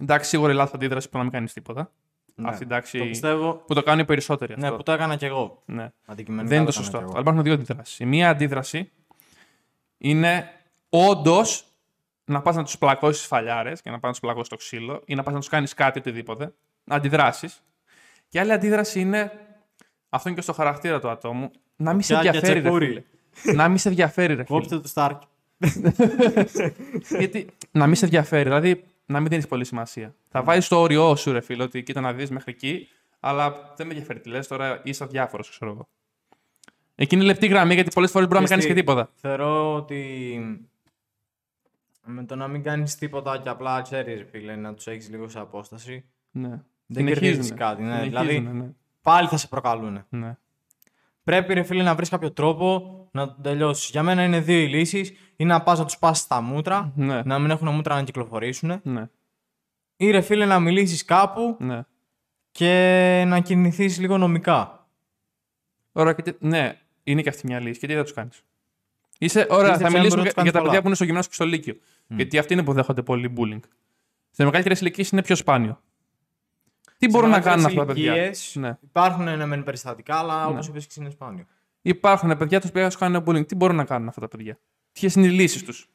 Speaker 2: Εντάξει, σίγουρα η λάθος αντίδραση που να μην κάνεις τίποτα.
Speaker 1: ναι.
Speaker 2: Αυτή εντάξει.
Speaker 1: Το πιστεύω.
Speaker 2: Που το κάνουν οι περισσότεροι.
Speaker 1: Ναι,
Speaker 2: αυτό.
Speaker 1: που το έκανα κι εγώ.
Speaker 2: Ναι.
Speaker 1: Αντικειμενικά
Speaker 2: Δεν είναι το
Speaker 1: έκανα
Speaker 2: σωστό.
Speaker 1: κι εγώ.
Speaker 2: Αλλά υπάρχουν δύο αντιδράσεις. Η μία αντίδραση είναι όντως να πας να τους πλακώσεις φαλιάρες και να πας να τους πλακώσεις το ξύλο ή να πας να τους κάνεις κάτι οτιδήποτε. Να αντιδράσεις. Και η άλλη αντίδραση είναι. Αυτό είναι και στο χαρακτήρα του ατόμου. Να μην σε
Speaker 1: Πια και
Speaker 2: ενδιαφέρει, ρε
Speaker 1: τσεκούρι.
Speaker 2: φίλε. να μην σε ενδιαφέρει, ρε φίλε.
Speaker 1: Κόψτε το Στάρκ.
Speaker 2: Γιατί να μην σε ενδιαφέρει, δηλαδή να μην δίνεις πολύ σημασία. Θα βάζεις το όριό σου, ρε φίλο, ότι κοίτα να δεις μέχρι εκεί, αλλά δεν με ενδιαφέρει τι λες, τώρα είσαι αδιάφορος, ξέρω εγώ. Εκείνη είναι λεπτή γραμμή, γιατί πολλές φορές μπορεί να μην κάνεις και
Speaker 1: Ξέρεις τι,
Speaker 2: τίποτα.
Speaker 1: Θεωρώ ότι με το να μην κάνεις τίποτα και απλά ξέρεις, φίλε, να τους έχεις λίγο σε απόσταση.
Speaker 2: Ναι.
Speaker 1: Δεν
Speaker 2: Συνεχίζουνε.
Speaker 1: κερδίζεις κάτι, ναι.
Speaker 2: Συνεχίζουνε,
Speaker 1: Δηλαδή-
Speaker 2: ναι.
Speaker 1: Πάλι θα σε προκαλούν.
Speaker 2: ναι.
Speaker 1: Πρέπει, ρε φίλε, να βρεις κάποιο τρόπο να το τελειώσεις. Για μένα είναι δύο οι λύσεις. Ή να πας να τους πάσει στα μούτρα,
Speaker 2: Ναι.
Speaker 1: να μην έχουν μούτρα να κυκλοφορήσουν.
Speaker 2: Ναι.
Speaker 1: Ή ρε φίλε, να μιλήσεις κάπου
Speaker 2: ναι.
Speaker 1: και να κινηθείς λίγο νομικά.
Speaker 2: Ωραία, και τι- ναι, είναι και αυτή μια λύση. Και τι θα τους κάνεις; Είσαι, ωραία,
Speaker 1: Πίστεψε,
Speaker 2: θα
Speaker 1: αν
Speaker 2: μιλήσουμε
Speaker 1: μπορεί να
Speaker 2: για,
Speaker 1: τους
Speaker 2: για
Speaker 1: κάνεις
Speaker 2: τα παιδιά
Speaker 1: πολλά.
Speaker 2: που είναι στο γυμνάσιο και στο λύκειο. Γιατί αυτοί είναι που δέχονται πολύ bullying. Σε μεγαλύτερε ηλικίε είναι πιο σπάνιο. Τι
Speaker 1: Σε
Speaker 2: μπορούν να
Speaker 1: μεγαλύτερες
Speaker 2: κάνουν αυτά τα παιδιά;
Speaker 1: ηλικίες
Speaker 2: Ναι.
Speaker 1: Υπάρχουν ένα μεν περιστατικά, αλλά
Speaker 2: Ναι.
Speaker 1: όπως είπες και εσύ είναι σπάνιο.
Speaker 2: Υπάρχουν παιδιά τους που σου κάνουν bullying. Τι μπορούν να κάνουν αυτά τα παιδιά; Ποιες είναι οι λύσεις τους;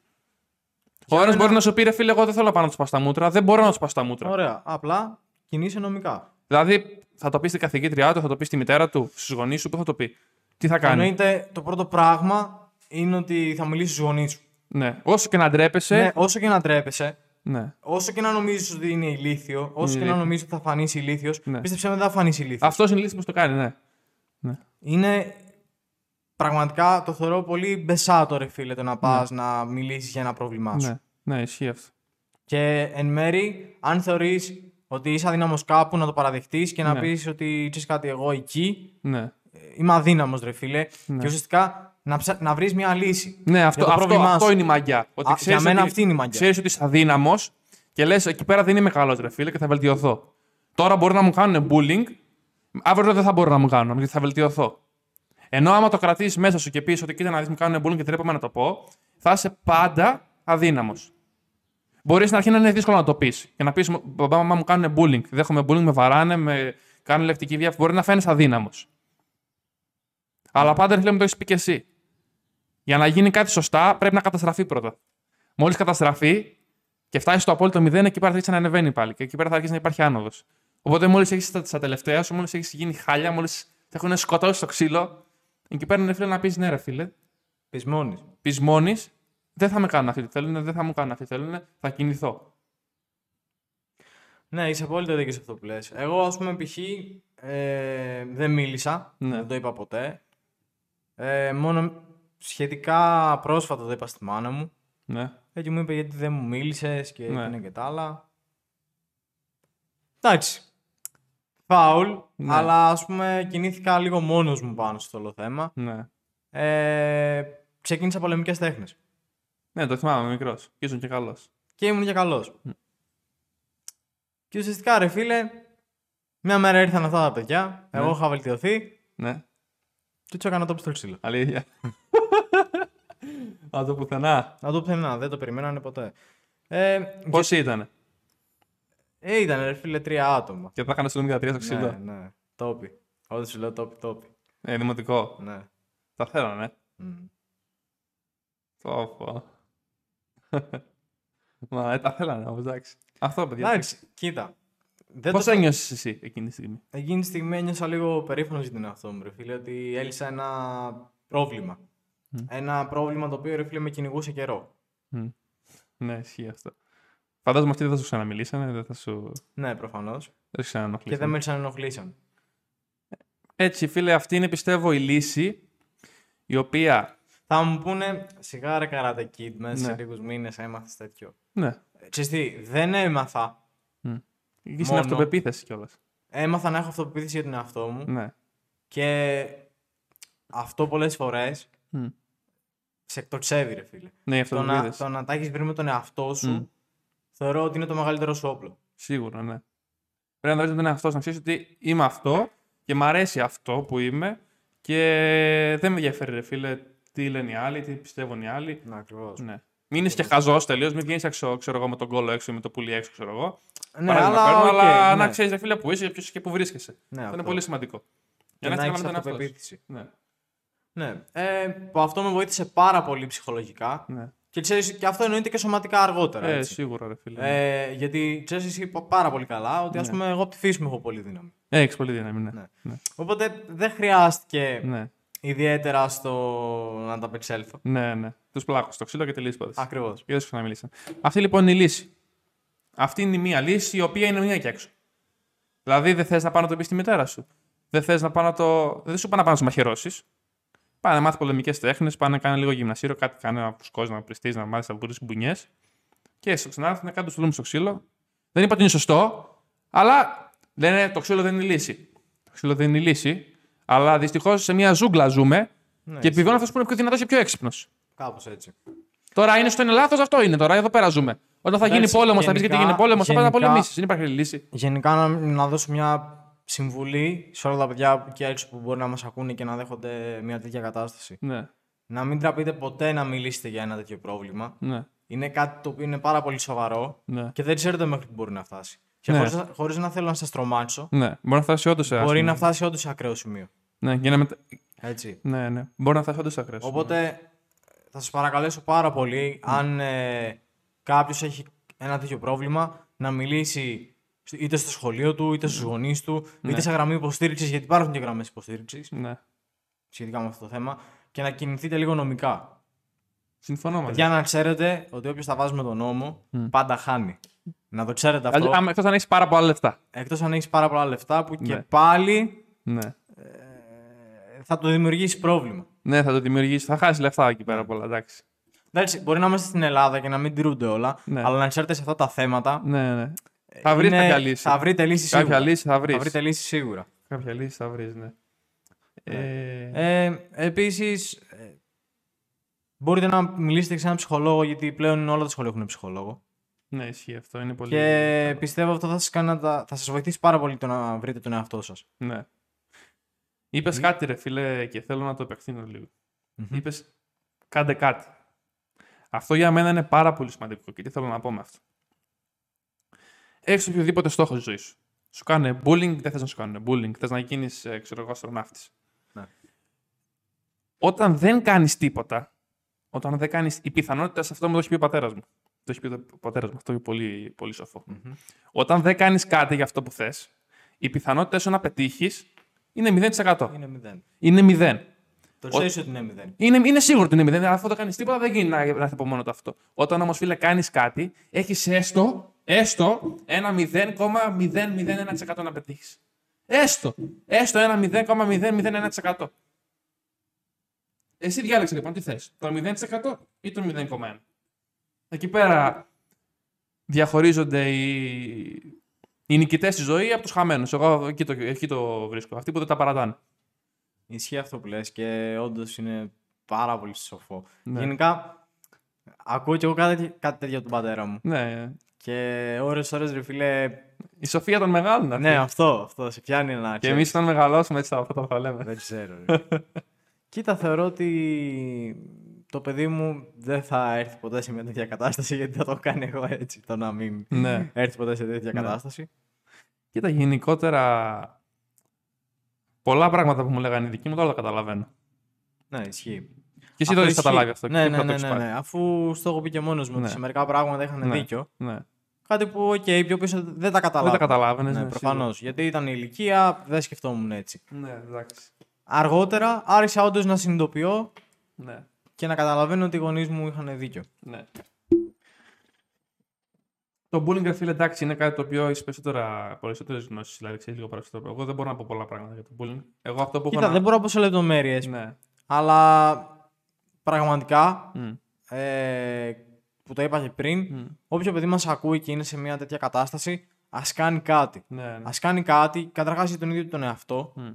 Speaker 2: Ο ένας
Speaker 1: μένα-
Speaker 2: μπορεί να σου πει ρε φίλε, εγώ δεν θέλω να πάω να τους πάω στα μούτρα. Δεν μπορώ να τους πάω στα μούτρα.
Speaker 1: Ωραία. Απλά κινείσαι νομικά.
Speaker 2: Δηλαδή θα το πεις στην καθηγήτριά του, θα το πεις στη μητέρα του, στους γονείς σου, πού θα το πει; Τι θα κάνει;
Speaker 1: Εννοείται το πρώτο πράγμα είναι ότι θα μιλήσει στους γονείς σου.
Speaker 2: Ναι. Όσο και να ντρέπεσαι.
Speaker 1: Ναι, όσο και να τρέπεσαι,
Speaker 2: Ναι.
Speaker 1: όσο και να νομίζεις ότι είναι ηλίθιο, όσο και να
Speaker 2: ηλίθιο.
Speaker 1: νομίζεις ότι θα φανείς ηλίθιος,
Speaker 2: Ναι.
Speaker 1: πίστεψε με δεν θα φανείς ηλίθιος.
Speaker 2: Αυτό είναι η λύση που το κάνει, ναι. ναι.
Speaker 1: Είναι πραγματικά το θεωρώ πολύ μπεσάτο, ρε φίλε, το να πας να μιλήσεις για ένα πρόβλημά σου.
Speaker 2: Ναι, ναι, ισχύει αυτό.
Speaker 1: Και εν μέρη, αν θεωρείς ότι είσαι αδύναμος κάπου, να το παραδεχτείς και να
Speaker 2: Ναι.
Speaker 1: πεις ότι ξέρεις κάτι, εγώ εκεί
Speaker 2: Ναι.
Speaker 1: ε, είμαι αδύναμος, ρε φίλε.
Speaker 2: Ναι.
Speaker 1: Και ουσιαστικά να, ψα... να βρεις μια λύση.
Speaker 2: Ναι, αυτό,
Speaker 1: το
Speaker 2: αυτό,
Speaker 1: πρόβλημά
Speaker 2: αυτό
Speaker 1: σου.
Speaker 2: είναι η μαγιά. Ότι
Speaker 1: Α,
Speaker 2: ξέρεις
Speaker 1: για μένα
Speaker 2: ότι,
Speaker 1: αυτή είναι η μαγιά.
Speaker 2: Ξέρεις ότι είσαι αδύναμος και λες: Εκεί πέρα δεν είμαι καλός, ρε φίλε, και θα βελτιωθώ. Τώρα μπορεί να μου κάνουν bullying, αύριο δεν θα μπορώ να μου κάνουν, γιατί θα βελτιωθώ. Ενώ άμα το κρατήσεις μέσα σου και πεις ότι κοίτα να δεις μου κάνουν bullying και δεν έπρεπε να το πω, θα είσαι πάντα αδύναμος. Μπορείς στην αρχή να είναι δύσκολο να το πεις και να πεις: Μπαμπά, μαμά μου κάνουν bullying. Δέχομαι bullying, με βαράνε, με κάνουν λεκτική βία. Μπορεί να φαίνει αδύναμος. Αλλά πάντα ρε φίλε μου το έχεις πει και εσύ. Για να γίνει κάτι σωστά, πρέπει να καταστραφεί πρώτα. Μόλις καταστραφεί και φτάσει στο απόλυτο μηδέν, εκεί πέρα θα αρχίσει να ανεβαίνει πάλι. Και εκεί πέρα θα αρχίσει να υπάρχει άνοδος. Οπότε μόλις έχεις τα, τα τελευταία σου, μόλις έχεις γίνει χάλια, μόλις θα έχουν σκοτώσει το ξύλο, εκεί πέρα είναι φίλε να πεις ναι, ρε φίλε.
Speaker 1: Πεισμόνη.
Speaker 2: Πεις μόνης, δεν θα με κάνουν αυτοί τι θέλουν, δεν θα μου κάνουν αυτοί τι θέλουν, θα κινηθώ.
Speaker 1: Ναι, είσαι απόλυτα δίκιο σε αυτό που λες. Εγώ, ας πούμε, π.χ. Ε, δεν μίλησα.
Speaker 2: Ναι.
Speaker 1: Δεν το είπα ποτέ. Ε, μόνο σχετικά πρόσφατα το είπα στη μάνα μου.
Speaker 2: Ναι.
Speaker 1: Έτσι μου είπε γιατί δεν μου μίλησες και
Speaker 2: Ναι.
Speaker 1: εκείνα και τα άλλα. Εντάξει. Φάουλ,
Speaker 2: Ναι.
Speaker 1: αλλά ας πούμε κινήθηκα λίγο μόνος μου πάνω στο όλο θέμα.
Speaker 2: Ναι.
Speaker 1: Ε, ξεκίνησα πολεμικές τέχνες.
Speaker 2: Ναι, το θυμάμαι μικρός. Και ήσουν και καλός.
Speaker 1: Και ήμουν και καλός. Και ουσιαστικά ρε φίλε, μια μέρα ήρθαν αυτά τα παιδιά,
Speaker 2: Ναι.
Speaker 1: εγώ είχα βελτιωθεί
Speaker 2: Ναι.
Speaker 1: και τους έκανα το στο ξύλο.
Speaker 2: Αλήθεια. Α το πουθενά.
Speaker 1: Να το πουθενά, δεν το περιμένανε ποτέ. Ε,
Speaker 2: Πόσοι ήταν.
Speaker 1: ε, ήταν ρε φίλε τρία άτομα.
Speaker 2: Και θα έκανα στο 13 στο ξύλο.
Speaker 1: Ναι, ναι. Τόπι. Ό,τι σου λέω τόπι, τόπι.
Speaker 2: Ε, δημοτικό.
Speaker 1: Ναι.
Speaker 2: Τα θέλω, ναι.
Speaker 1: Μμ.
Speaker 2: Πω, πω. Μα ε, τα θέλανε όμως, εντάξει. Αυτό, παιδιά.
Speaker 1: Εντάξει, κοίτα. Δεν
Speaker 2: Πώς
Speaker 1: το...
Speaker 2: ένιωσες εσύ εκείνη τη στιγμή;
Speaker 1: Εκείνη τη στιγμή ένιωσα λίγο περήφανος για τον εαυτό μου, ρε φίλε, ότι έλυσα ένα πρόβλημα.
Speaker 2: Μμ.
Speaker 1: Ένα πρόβλημα το οποίο, ρε φίλε, με κυνηγούσε καιρό.
Speaker 2: Μμ. Ναι, ισχύει αυτό. Φαντάζομαι αυτοί δεν θα σου ξαναμιλήσανε, δεν θα σου,
Speaker 1: Ναι, προφανώς.
Speaker 2: δεν σου
Speaker 1: Και
Speaker 2: ξαναενοχλήσανε.
Speaker 1: δεν με ξανενοχλήσαν.
Speaker 2: Έτσι, φίλε, αυτή είναι πιστεύω η λύση η οποία.
Speaker 1: Θα μου πούνε, σιγά ρε Karate Kid, μέσα σε
Speaker 2: Ναι.
Speaker 1: λίγους μήνες έμαθες τέτοιο.
Speaker 2: Ναι,
Speaker 1: Ε, Ξέρεις τι, δεν έμαθα.
Speaker 2: εκεί στην
Speaker 1: Μόνο.
Speaker 2: αυτοπεποίθηση κιόλας.
Speaker 1: Έμαθα να έχω αυτοπεποίθηση για τον εαυτό μου
Speaker 2: Ναι.
Speaker 1: και αυτό πολλές φορές
Speaker 2: Μμ.
Speaker 1: σε εκτοξεύει, ρε φίλε.
Speaker 2: Ναι, η
Speaker 1: Το να,
Speaker 2: αυτοπεποίθηση.
Speaker 1: το να τα έχεις βρει με τον εαυτό σου,
Speaker 2: Μμ.
Speaker 1: θεωρώ ότι είναι το μεγαλύτερο σου όπλο.
Speaker 2: Σίγουρα, ναι. Πρέπει να δεις τον εαυτό σου, να ξέρεις ότι είμαι αυτό και μ' αρέσει αυτό που είμαι και δεν με ενδιαφέρει, ρε φίλε, τι λένε οι άλλοι, τι πιστεύουν οι άλλοι.
Speaker 1: Ναι, ακριβώς.
Speaker 2: Ναι. Μην είσαι και χαζός τελείως, μην βγαίνεις έξω, ξέρω εγώ, με τον κόλλο έξω ή με το πουλί έξω, ξέρω εγώ.
Speaker 1: Ναι,
Speaker 2: Παράδειγμα
Speaker 1: αλλά,
Speaker 2: παίρνω,
Speaker 1: οκ,
Speaker 2: αλλά
Speaker 1: ναι.
Speaker 2: να ξέρεις, ρε φίλε, που είσαι, ποιος και που βρίσκεσαι.
Speaker 1: Ναι,
Speaker 2: Αυτό είναι
Speaker 1: αυτό.
Speaker 2: πολύ σημαντικό.
Speaker 1: Και
Speaker 2: Για να
Speaker 1: να
Speaker 2: είσαι
Speaker 1: έχεις
Speaker 2: καλά με τον εαυτός σου.
Speaker 1: αυτοπεποίθηση.
Speaker 2: Ναι.
Speaker 1: Ναι. Ε, που αυτό με βοήθησε πάρα πολύ ψυχολογικά.
Speaker 2: ναι.
Speaker 1: Και ξέρεις, και αυτό εννοείται και σωματικά αργότερα.
Speaker 2: Ε,
Speaker 1: έτσι.
Speaker 2: σίγουρα, ρε φίλε.
Speaker 1: Ε, γιατί ξέρεις εσύ πα- πάρα πολύ καλά ότι ας
Speaker 2: Ναι.
Speaker 1: πούμε εγώ από τη φύση μου έχω πολύ δύναμη.
Speaker 2: Ε, έχεις πολύ δύναμη, ναι.
Speaker 1: Ναι.
Speaker 2: ναι.
Speaker 1: Οπότε δεν χρειάστηκε
Speaker 2: ναι.
Speaker 1: ιδιαίτερα στο να τα απεξέλθω.
Speaker 2: Ναι, ναι. Τους πλάκωσες στο ξύλο και τελείω υπόθεση.
Speaker 1: Ακριβώς.
Speaker 2: Και δεν σου ξαναμίλησαν. Αυτή λοιπόν είναι η λύση. Αυτή είναι η μία λύση η οποία είναι μία και έξω. Δηλαδή δεν θες να πάω να το πεις στη μητέρα σου. Δεν θες να πάω να το. Δεν σου πάω να πάω να σου μαχαιρώσεις. Πάνε να μάθει πολεμικές τέχνες, πάνε να κάνει λίγο γυμνασίριο, κάτι κάνει να φουσκώσει, να πριστείς, να μάθεις να βρει μπουνιές. Και στο ξανάρθει να κάνει το στουλούμ στο ξύλο. Δεν είπα ότι είναι σωστό, αλλά λένε το ξύλο δεν είναι η λύση. Το ξύλο δεν είναι η λύση, αλλά δυστυχώς σε μια ζούγκλα ζούμε
Speaker 1: Ναι,
Speaker 2: και επιβιώνει αυτό που είναι πιο δυνατός και πιο έξυπνος.
Speaker 1: Κάπως έτσι.
Speaker 2: Τώρα είναι στο είναι λάθος, αυτό είναι τώρα. Εδώ πέρα ζούμε. Όταν θα γίνει
Speaker 1: Εντάξει,
Speaker 2: πόλεμος, θα πεις γιατί
Speaker 1: γενικά-
Speaker 2: γίνει πόλεμος, θα πάει να
Speaker 1: γενικά-
Speaker 2: πολεμήσεις. Δεν υπάρχει άλλη λύση.
Speaker 1: Γενικά να, να δώσω μια συμβουλή σε όλα τα παιδιά που εκεί έξω που μπορεί να μας ακούνε και να δέχονται μια τέτοια κατάσταση.
Speaker 2: Ναι,
Speaker 1: Να μην τραπείτε ποτέ να μιλήσετε για ένα τέτοιο πρόβλημα.
Speaker 2: ναι,
Speaker 1: Είναι κάτι το οποίο είναι πάρα πολύ σοβαρό
Speaker 2: ναι.
Speaker 1: και δεν ξέρετε μέχρι που μπορεί να φτάσει. Και
Speaker 2: Ναι.
Speaker 1: χωρίς, χωρίς να θέλω να σας τρομάξω,
Speaker 2: ναι. Μπορεί να φτάσει όντως σε
Speaker 1: μπορεί
Speaker 2: άσχημο.
Speaker 1: να φτάσει όντως σε ακραίο σημείο.
Speaker 2: Ναι, και να μετα...
Speaker 1: Έτσι.
Speaker 2: ναι, ναι. Μπορεί να φτάσει όντως σε ακραίο.
Speaker 1: Οπότε θα σας παρακαλέσω πάρα πολύ αν ε, κάποιος έχει ένα τέτοιο πρόβλημα να μιλήσει είτε στο σχολείο του, είτε στους γονείς του,
Speaker 2: Ναι.
Speaker 1: είτε σε γραμμή υποστήριξης, γιατί υπάρχουν και γραμμές υποστήριξης
Speaker 2: Ναι.
Speaker 1: σχετικά με αυτό το θέμα και να κινηθείτε λίγο νομικά.
Speaker 2: Συμφωνώ μαζί.
Speaker 1: Για να ξέρετε ότι όποιος τα βάζει με τον νόμο
Speaker 2: Μμ.
Speaker 1: πάντα χάνει. Να το ξέρετε αυτό.
Speaker 2: Άμα εκτός αν έχεις πάρα πολλά λεφτά.
Speaker 1: Εκτός αν έχεις πάρα πολλά λεφτά που και
Speaker 2: Ναι.
Speaker 1: πάλι
Speaker 2: Ναι.
Speaker 1: ε, θα το δημιουργήσει πρόβλημα.
Speaker 2: Ναι, θα το δημιουργήσει. Θα χάσει λεφτά εκεί πέρα πολλά, εντάξει.
Speaker 1: Εντάξει, μπορεί να είμαστε στην Ελλάδα και να μην τηρούνται όλα,
Speaker 2: Ναι.
Speaker 1: αλλά να ξέρετε σε αυτά τα θέματα
Speaker 2: Ναι, ναι. Θα βρει
Speaker 1: είναι-
Speaker 2: κάποια λύση.
Speaker 1: Θα βρείτε λύση
Speaker 2: Κάποια
Speaker 1: σίγουρα.
Speaker 2: λύση θα βρεις.
Speaker 1: Θα βρείτε λύση σίγουρα.
Speaker 2: Κάποια λύση θα βρεις, ναι. Ε,
Speaker 1: Ε, επίσης, ε, μπορείτε να μιλήσετε σε έναν ψυχολόγο, γιατί πλέον όλα τα σχολεία έχουν ψυχολόγο.
Speaker 2: Ναι, ισχύει αυτό. Είναι πολύ.
Speaker 1: Και πιστεύω αυτό θα σας, κάνει να τα- θα σας βοηθήσει πάρα πολύ το να βρείτε τον εαυτό σας.
Speaker 2: Ναι. Είπες κάτι, ρε φίλε, και θέλω να το επεκτείνω λίγο. Είπες, κάντε κάτι. Αυτό για μένα είναι πάρα πολύ σημαντικό και τι θέλω να πω με αυτό. Έχεις οποιοδήποτε στόχο στη ζωή σου. Σου κάνουν bullying, δεν θες να σου κάνουν bullying. Θες να γίνεις, ξέρω εγώ, αστροναύτης.
Speaker 1: Ναι.
Speaker 2: Όταν δεν κάνεις τίποτα, όταν δεν κάνεις. Οι πιθανότητε, αυτό μου το έχει πει ο πατέρας μου. Το έχει πει ο πατέρας μου. Αυτό είναι πολύ, πολύ σοφό. Όταν δεν κάνεις κάτι για αυτό που θες, οι πιθανότητε σου να πετύχεις είναι 0%.
Speaker 1: Είναι μηδέν.
Speaker 2: Είναι 0.
Speaker 1: Το ξέρεις ότι είναι μηδέν.
Speaker 2: Είναι, είναι σίγουρο ότι είναι μηδέν. Αλλά αφού δεν κάνεις τίποτα, δεν γίνει να, να έρθει από μόνο του αυτό. Όταν όμως, φίλε, κάνεις κάτι, έχεις έστω, έστω ένα 0,001% να πετύχεις. Έστω. Έστω ένα 0,001%. Εσύ διάλεξε λοιπόν τι θες. Το 0% ή το 0,1%. Εκεί πέρα διαχωρίζονται οι, οι νικητές στη ζωή από τους χαμένους. Εγώ εκεί το, εκεί το βρίσκω. Αυτοί που δεν τα παρατάνε.
Speaker 1: Ισχύει αυτό που λες και όντως είναι πάρα πολύ σοφό.
Speaker 2: Ναι.
Speaker 1: Γενικά, ακούω κι εγώ κάτι, κάτι τέτοιο από τον πατέρα μου.
Speaker 2: Ναι.
Speaker 1: Και ώρες ώρες ρε φίλε,
Speaker 2: Η σοφία των μεγάλων. αυτή.
Speaker 1: ναι αυτό, αυτό, σε πιάνει ένα
Speaker 2: Και εμείς όταν μεγαλώσουμε έτσι θα αυτό θα λέμε.
Speaker 1: Δεν ξέρω. Ρε. Κοίτα, θεωρώ ότι το παιδί μου δεν θα έρθει ποτέ σε μια τέτοια κατάσταση γιατί θα το κάνει εγώ έτσι. Το να μην
Speaker 2: ναι.
Speaker 1: έρθει ποτέ σε τέτοια
Speaker 2: Ναι.
Speaker 1: κατάσταση.
Speaker 2: Κοίτα, γενικότερα πολλά πράγματα που μου λέγανε οι δικοί μου τώρα τα καταλαβαίνω.
Speaker 1: Ναι, ισχύει.
Speaker 2: Και εσύ
Speaker 1: Αυτό
Speaker 2: το έχεις
Speaker 1: ισχύει.
Speaker 2: καταλάβει αυτό.
Speaker 1: Ναι,
Speaker 2: και
Speaker 1: ναι,
Speaker 2: θα το
Speaker 1: ναι,
Speaker 2: έχεις
Speaker 1: ναι,
Speaker 2: πάρει.
Speaker 1: ναι. Αφού στο έχω πει και μόνος μου
Speaker 2: Ναι.
Speaker 1: ότι σε μερικά πράγματα είχαν
Speaker 2: Ναι.
Speaker 1: δίκιο.
Speaker 2: Ναι.
Speaker 1: Κάτι που, οκ, πιο πίσω δεν τα
Speaker 2: Δεν
Speaker 1: καταλάβαινα.
Speaker 2: τα καταλάβαινες.
Speaker 1: Ναι, προφανώς. Γιατί ήταν η ηλικία, δεν σκεφτόμουν έτσι.
Speaker 2: Ναι, εντάξει.
Speaker 1: Αργότερα άρχισα όντως να συνειδητοποιώ
Speaker 2: Ναι.
Speaker 1: και να καταλαβαίνω ότι οι γονείς μου είχαν δίκιο.
Speaker 2: Ναι. Το bullying, ρε φίλε, εντάξει, είναι κάτι το οποίο έχεις περισσότερα, περισσότερες γνώσεις. Δηλαδή, ξέρεις λίγο περισσότερο. Εγώ δεν μπορώ να πω πολλά πράγματα για το bullying. Εγώ αυτό που
Speaker 1: Κοίτα,
Speaker 2: έχω.
Speaker 1: δεν μπορώ να πω σε λεπτομέρειες,
Speaker 2: Ναι.
Speaker 1: αλλά πραγματικά
Speaker 2: Μμ.
Speaker 1: ε, που το είπα και πριν,
Speaker 2: Μμ.
Speaker 1: όποιο παιδί μας ακούει και είναι σε μια τέτοια κατάσταση, ας κάνει κάτι.
Speaker 2: Ναι, ναι.
Speaker 1: Α κάνει κάτι, καταρχάς για τον ίδιο τον εαυτό,
Speaker 2: Μμ.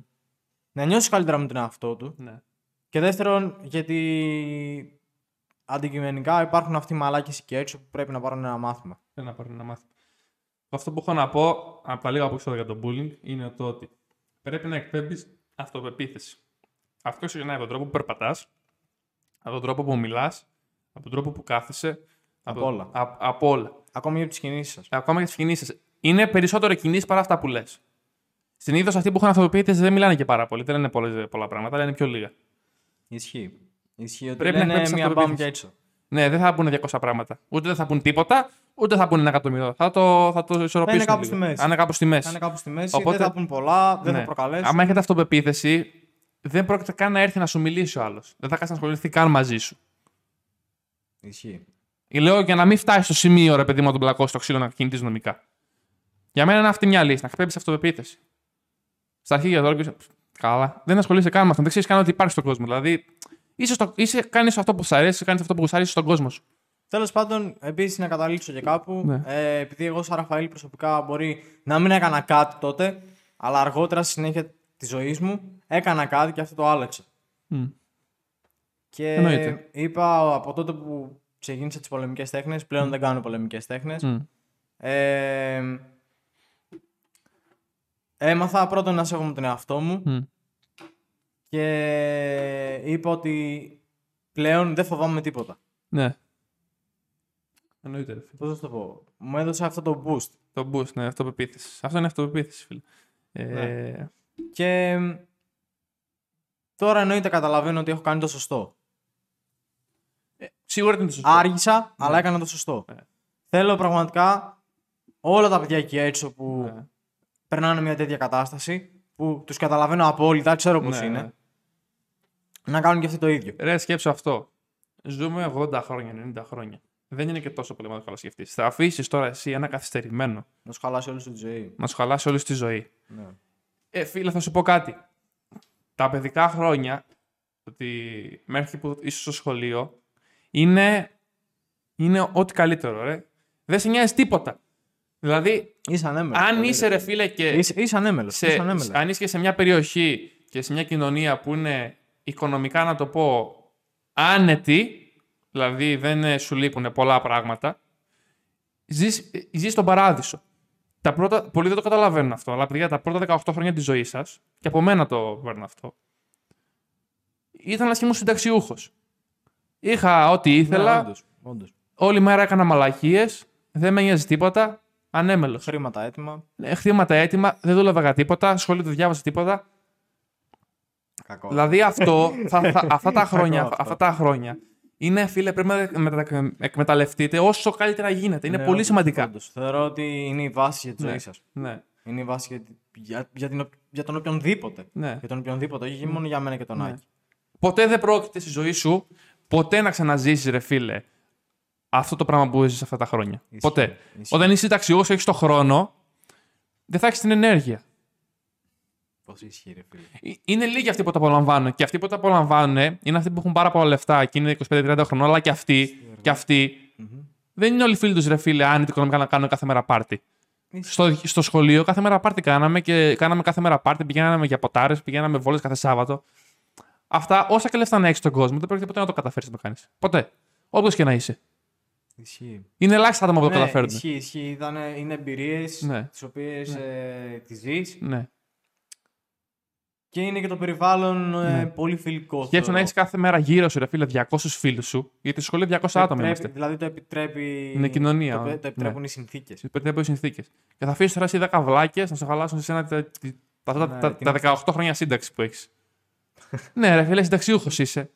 Speaker 1: να νιώσει καλύτερα με τον εαυτό του.
Speaker 2: Ναι.
Speaker 1: Και δεύτερον, γιατί αντικειμενικά υπάρχουν αυτοί οι μαλάκες εκεί έξω που πρέπει να πάρουν ένα μάθημα.
Speaker 2: Δεν να πάρουν ένα μάθημα. Αυτό που έχω να πω από τα λίγα που ξέρω για το bullying είναι το ότι πρέπει να εκπέμπεις αυτοπεποίθηση. Αυτό ξεκινάει από τον τρόπο που περπατάς, από τον τρόπο που μιλάς, από τον τρόπο που κάθεσαι.
Speaker 1: Από όλα.
Speaker 2: Α, από όλα.
Speaker 1: Ακόμη για τις κινήσεις σας.
Speaker 2: Ακόμα και τις κινήσεις. Είναι περισσότερο κινήσεις παρά αυτά που λες. Συνήθως αυτοί που έχουν αυτοπεποίθηση δεν μιλάνε και πάρα πολύ. Δεν λένε πολλές- πολλά πράγματα, λένε πιο λίγα.
Speaker 1: Ισχύει. Ισχύει ότι
Speaker 2: Πρέπει να
Speaker 1: λένε
Speaker 2: εκπέμπεις
Speaker 1: μία μπαμ
Speaker 2: αυτοπεποίθηση.
Speaker 1: και έτσι.
Speaker 2: Ναι, δεν θα πούνε 200 πράγματα. Ούτε δεν θα πούνε τίποτα, ούτε θα πούνε ένα εκατομμύριο. Θα το, θα το ισορροπήσουν.
Speaker 1: κάπου
Speaker 2: λίγο.
Speaker 1: στη μέση.
Speaker 2: Θα είναι κάπου στη μέση.
Speaker 1: Θα είναι κάπου στη μέση,
Speaker 2: Οπότε-
Speaker 1: δεν θα πούν πολλά, δεν
Speaker 2: Ναι.
Speaker 1: θα προκαλέσουν.
Speaker 2: Άμα έχετε αυτοπεποίθηση, δεν πρόκειται καν να έρθει να σου μιλήσει ο άλλος. Δεν θα κάτσει να ασχοληθεί καν μαζί σου.
Speaker 1: Ισχύει.
Speaker 2: Λέω για να μην φτάσει στο σημείο, ρε παιδί μου, να τον πλακώσει στο ξύλο να κινηθεί νομικά. Για μένα είναι αυτή μια λύση, να χτυπήσει αυτοπεποίθηση. Στα αρχίδια τώρα πίσω. Καλά. Δεν ασχολείσαι καν με αυτό. Δεν ξέρεις καν ότι υπάρχει στον κόσμο. Δηλαδή, είσαι, στο, είσαι κάνεις αυτό που σου αρέσει, κάνεις αυτό που γουστάρεις στον κόσμο σου.
Speaker 1: Τέλος πάντων, επίσης να καταλήξω και κάπου.
Speaker 2: Ναι.
Speaker 1: Ε, επειδή εγώ, σαν Ραφαήλ, προσωπικά μπορεί να μην έκανα κάτι τότε, αλλά αργότερα στη συνέχεια της ζωής μου έκανα κάτι και αυτό το άλλαξε.
Speaker 2: Μμ.
Speaker 1: Και
Speaker 2: Εννοείται.
Speaker 1: είπα από τότε που ξεκίνησα τις πολεμικές τέχνες, πλέον δεν κάνω πολεμικές τέχνες.
Speaker 2: Μμ.
Speaker 1: Ε, έμαθα πρώτον να σέβομαι τον εαυτό μου
Speaker 2: Μμ.
Speaker 1: και είπα ότι πλέον δεν φοβάμαι τίποτα.
Speaker 2: Ναι. Εννοείται, ρε φίλε.
Speaker 1: Πώς θα σου το πω; Μου έδωσε αυτό το boost.
Speaker 2: Το boost, ναι, αυτοπεποίθηση. Αυτό είναι αυτοπεποίθηση, φίλε. Ε,
Speaker 1: Ναι. Και μ, τώρα εννοείται καταλαβαίνω ότι έχω κάνει το σωστό.
Speaker 2: Σίγουρα είναι το σωστό.
Speaker 1: Άργησα, αλλά έκανα το σωστό.
Speaker 2: Ναι.
Speaker 1: Θέλω πραγματικά όλα τα παιδιά εκεί έξω που
Speaker 2: Ναι.
Speaker 1: περνάνε μια τέτοια κατάσταση, που τους καταλαβαίνω απόλυτα, ξέρω πώς
Speaker 2: Ναι,
Speaker 1: είναι,
Speaker 2: ναι.
Speaker 1: να κάνουν και αυτό το ίδιο.
Speaker 2: Ρε, σκέψου αυτό. Ζούμε 80 χρόνια, 90 χρόνια. Δεν είναι και τόσο πολύ μεγάλο να σκεφτεί. Θα αφήσεις τώρα εσύ ένα καθυστερημένο
Speaker 1: Να σου χαλάσει όλη σου τη ζωή.
Speaker 2: να σου χαλάσει όλη τη ζωή.
Speaker 1: Ναι.
Speaker 2: Ε, φίλε, θα σου πω κάτι. Τα παιδικά χρόνια, ότι μέχρι που είσαι στο σχολείο, είναι, είναι ό,τι καλύτερο, ρε. Δεν σε νοιάζει τίποτα. Δηλαδή,
Speaker 1: Είσαι ανέμελος.
Speaker 2: αν
Speaker 1: πολύ,
Speaker 2: είσαι ρε φίλε και
Speaker 1: Είσαι, είσαι ανέμελος.
Speaker 2: σε,
Speaker 1: είσαι ανέμελος.
Speaker 2: αν είσαι και σε μια περιοχή και σε μια κοινωνία που είναι οικονομικά, να το πω, άνετη, δηλαδή δεν ε, σου λείπουν πολλά πράγματα, ζεις, ε, ζεις στον παράδεισο. Τα πρώτα, πολλοί δεν το καταλαβαίνουν αυτό, αλλά παιδιά, τα πρώτα 18 χρόνια της ζωής σας, και από μένα το παίρνω αυτό, ήταν να ήμουν συνταξιούχος. Είχα ό,τι ήθελα,
Speaker 1: Ναι, όντως, όντως.
Speaker 2: όλη μέρα έκανα μαλακίες, δεν με νοιάζει τίποτα, ανέμελος.
Speaker 1: Χρήματα έτοιμα.
Speaker 2: Ε, Χτήματα έτοιμα, δεν δούλευα για τίποτα, σχολείο δεν διάβασα τίποτα.
Speaker 1: Κακό.
Speaker 2: Δηλαδή αυτό, θα, θα- αυτά, τα χρόνια,
Speaker 1: Κακό αυτό.
Speaker 2: αυτά τα χρόνια Είναι φίλε, πρέπει να μετα- εκμεταλλευτείτε όσο καλύτερα γίνεται. Είναι
Speaker 1: Ναι,
Speaker 2: πολύ
Speaker 1: όντως,
Speaker 2: σημαντικά.
Speaker 1: όντως. Θεωρώ ότι είναι η βάση για τη ζωή
Speaker 2: Ναι.
Speaker 1: σας.
Speaker 2: Ναι,
Speaker 1: Είναι η βάση για, τη- για, για, την, οπ- για τον οποιονδήποτε.
Speaker 2: ναι.
Speaker 1: Για τον οποιονδήποτε, όχι μόνο για μένα και τον
Speaker 2: Ναι.
Speaker 1: Άκη.
Speaker 2: Ποτέ δεν πρόκειται στη ζωή σου ποτέ να ξαναζήσεις, ρε φίλε, αυτό το πράγμα που έζησε αυτά τα χρόνια.
Speaker 1: Ισχύει,
Speaker 2: Ποτέ.
Speaker 1: ισχύει.
Speaker 2: Όταν είσαι συνταξιούχο, έχεις το χρόνο, δεν θα έχεις την ενέργεια.
Speaker 1: Πώς ισχύει, ρε φίλε.
Speaker 2: Ε, Είναι λίγοι αυτοί που το απολαμβάνουν. Και αυτοί που το απολαμβάνουν είναι αυτοί που έχουν πάρα πολλά λεφτά και είναι 25-30 χρονών, αλλά και αυτοί, και αυτοί
Speaker 1: Μμμ.
Speaker 2: δεν είναι όλοι φίλοι τους, ρε φίλε, άνετοι οικονομικά να κάνουν κάθε μέρα πάρτι.
Speaker 1: Ισχύει.
Speaker 2: Στο, στο σχολείο κάθε μέρα πάρτι κάναμε και κάναμε κάθε μέρα πάρτι, πηγαίναμε για ποτάρες, πηγαίναμε βόλες κάθε Σάββατο. Αυτά, όσα και λεφτά να έχεις στον κόσμο, δεν πρόκειται ποτέ να το καταφέρεις να το κάνεις. Ποτέ. Όποιο και να είσαι.
Speaker 1: Ισχύει.
Speaker 2: Είναι ελάχιστα άτομα που το
Speaker 1: ναι,
Speaker 2: καταφέρουν.
Speaker 1: Ισχύει, ισχύει. Ήτανε, είναι εμπειρίες
Speaker 2: Ναι.
Speaker 1: τις οποίες ε, τις ζεις
Speaker 2: Ναι.
Speaker 1: και είναι και το περιβάλλον ε,
Speaker 2: Ναι.
Speaker 1: πολύ φιλικό.
Speaker 2: Σκέψου να
Speaker 1: θεωρώ.
Speaker 2: έχεις κάθε μέρα γύρω σου, ρε φίλε, 200 φίλους σου, γιατί στο σχολείο 200 άτομα
Speaker 1: Επιτρέπει-
Speaker 2: είμαστε.
Speaker 1: Δηλαδή το επιτρέπει.
Speaker 2: Είναι κοινωνία,
Speaker 1: Το,
Speaker 2: ναι.
Speaker 1: το επιτρέπουν οι συνθήκες.
Speaker 2: Πρέπει από συνθήκες. Και θα αφήσει τώρα εσύ 10 βλάκες να σου χαλάσουν σε ένα, τα, τα, τα,
Speaker 1: Ναι,
Speaker 2: τα,
Speaker 1: τι
Speaker 2: τα
Speaker 1: να
Speaker 2: 18 χρόνια σύνταξη που έχεις. Ναι, ρε φίλε, συνταξιούχος είσαι.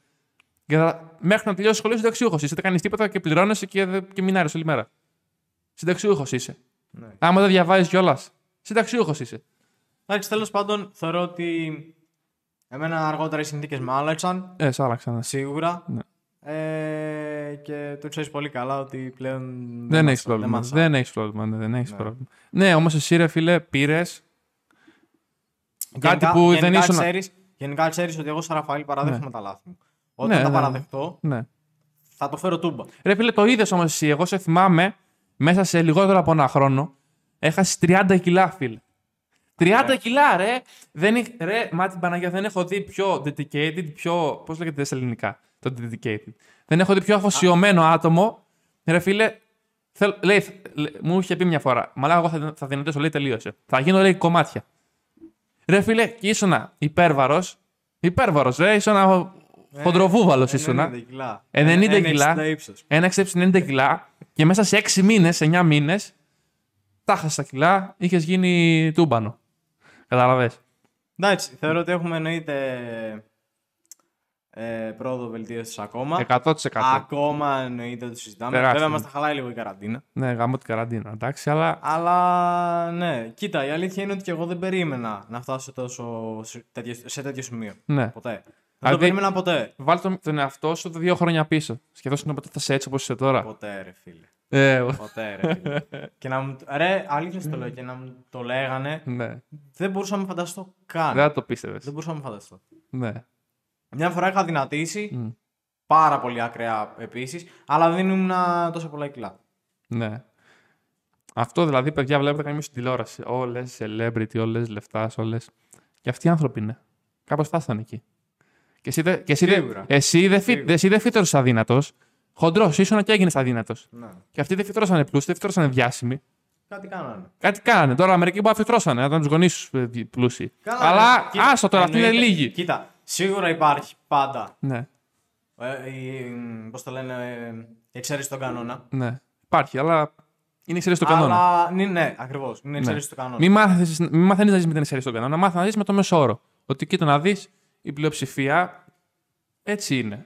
Speaker 2: Και θα- μέχρι να τελειώσει σχολείο συνταξιούχος είσαι. Δεν κάνεις τίποτα και πληρώνεσαι και, δε- και μινάρει όλη μέρα. Συνταξιούχος είσαι.
Speaker 1: Ναι.
Speaker 2: Άμα δεν διαβάζεις κιόλας. Συνταξιούχος είσαι.
Speaker 1: Εντάξει, τέλος πάντων, θεωρώ ότι εμένα αργότερα οι συνθήκες με άλλαξαν.
Speaker 2: Ε, σ' άλλαξα.
Speaker 1: Σίγουρα.
Speaker 2: Ναι.
Speaker 1: Ε, και το ξέρεις πολύ καλά ότι πλέον.
Speaker 2: Δεν
Speaker 1: μας-
Speaker 2: έχεις πρόβλημα.
Speaker 1: μας-
Speaker 2: Δεν έχεις πρόβλημα. Ναι, δεν έχεις
Speaker 1: Ναι.
Speaker 2: πρόβλημα. Ναι, όμως εσύ, ρε φίλε, πήρες. Κάτι
Speaker 1: Γενικά-
Speaker 2: που δεν
Speaker 1: γενικά
Speaker 2: ήσουν.
Speaker 1: Ξέρεις, γενικά ξέρεις ότι εγώ, σαν Ραφαήλ, παραδέχομαι τα λάθη μου. Όταν
Speaker 2: Ναι,
Speaker 1: τα
Speaker 2: ναι.
Speaker 1: παραδεχτώ,
Speaker 2: Ναι.
Speaker 1: θα το φέρω τούμπα.
Speaker 2: Ρε φίλε, το είδες όμως εσύ. Εγώ σε θυμάμαι μέσα σε λιγότερο από ένα χρόνο έχασες 30 κιλά, φίλε. 30
Speaker 1: Ναι.
Speaker 2: κιλά, ρε! Δεν, είχ- ρε, μάτι Παναγία, δεν έχω δει πιο dedicated, πιο. Πώς λέγεται στα ελληνικά το dedicated. Δεν έχω δει πιο αφοσιωμένο άτομο. Ρε φίλε, θέλ, λέει, λέ- μου είχε πει μια φορά. Μαλά, εγώ θα, θα δυνατήσω, λέει, τελείωσε. Θα γίνω, λέει, κομμάτια. Ρε φίλε, και ήσουνα υπέρβαρος. Υπέρβαρος, ρε, ήσουνα χοντροβούβαλος ήσουνα.
Speaker 1: 90 κιλά.
Speaker 2: 90
Speaker 1: Ένα- ένα
Speaker 2: κιλά.
Speaker 1: 60 ύψος.
Speaker 2: Ένα 90 κιλά και μέσα σε 6 μήνες, 9 μήνες, τα χάσα τα κιλά, είχες γίνει τούμπανο. Καταλαβέ.
Speaker 1: Εντάξει, θεωρώ ότι έχουμε εννοείται ε, πρόοδο βελτίωσης ακόμα.
Speaker 2: 100%.
Speaker 1: Ακόμα εννοείται το συζητάμε.
Speaker 2: Τεράστιο.
Speaker 1: Βέβαια, μας τα χαλάει λίγο η καραντίνα.
Speaker 2: Ναι, γάμο την καραντίνα, εντάξει, αλλά.
Speaker 1: Αλλά ναι, κοίτα, η αλήθεια είναι ότι και εγώ δεν περίμενα να φτάσω τόσο, σε, τέτοιο, σε τέτοιο σημείο.
Speaker 2: Ναι.
Speaker 1: Ποτέ. Δεν το
Speaker 2: Δηλαδή-
Speaker 1: περίμενα ποτέ.
Speaker 2: Βάλτε τον, τον εαυτό σου δύο χρόνια πίσω. Σκεφτόσουν ποτέ θα είσαι έτσι όπως είσαι τώρα.
Speaker 1: Ποτέ, ρε φίλε.
Speaker 2: Ε,
Speaker 1: Ποτέ, ρε φίλε. και να μου, ρε, αλήθεια σου το λέω, και να μου το λέγανε,
Speaker 2: ναι.
Speaker 1: δεν μπορούσα να με φανταστώ καν.
Speaker 2: Δεν θα το πίστευες.
Speaker 1: Δεν μπορούσα να με φανταστώ.
Speaker 2: Ναι.
Speaker 1: Μια φορά είχα δυνατήσει,
Speaker 2: Μμ.
Speaker 1: πάρα πολύ ακραία επίσης, αλλά δεν ήμουν τόσο πολλά κιλά.
Speaker 2: ναι. Αυτό δηλαδή, παιδιά, βλέπετε κανείς στην τηλεόραση. Όλες celebrity, όλες λεφτάς, όλες. Και αυτοί οι άνθρωποι είναι. Κάπως φτάσανε εκεί. Και εσύ, δε, και εσύ, δε,
Speaker 1: Σίγουρα.
Speaker 2: εσύ δεν φύ,
Speaker 1: Σίγουρα.
Speaker 2: εσύ δεν φύτρωσες αδύνατος. Χοντρός, ήσουν και έγινες αδύνατος.
Speaker 1: Ναι.
Speaker 2: Και αυτοί δεν φυτρώσανε πλούσιοι, δεν φυτρώσανε διάσημοι.
Speaker 1: Κάτι κάνανε.
Speaker 2: Κάτι κάνανε. Τώρα μερικοί μπορεί να φυτρώσανε, να ήταν τους γονείς τους πλούσιοι.
Speaker 1: Καλά,
Speaker 2: Αλλά
Speaker 1: ρε, κοίτα,
Speaker 2: άστο τώρα, αυτοί είναι
Speaker 1: εννοείται-
Speaker 2: λίγοι.
Speaker 1: Κοίτα, σίγουρα υπάρχει πάντα.
Speaker 2: Ναι,
Speaker 1: Ε, η, πώς το λένε, ε, η εξαίρεση στον κανόνα.
Speaker 2: ναι. Υπάρχει, αλλά είναι εξαίρεση του κανόνα.
Speaker 1: Αλλά ναι, ναι ακριβώς. Είναι εξαίρεση του κανόνα.
Speaker 2: Μην μάθεις, μην μαθαίνεις να ζεις με την εξαίρεση του κανόνα, μάθεις να ζεις με το μέσο όρο. Ότι κοίτα να δεις, η πλειοψηφία έτσι είναι.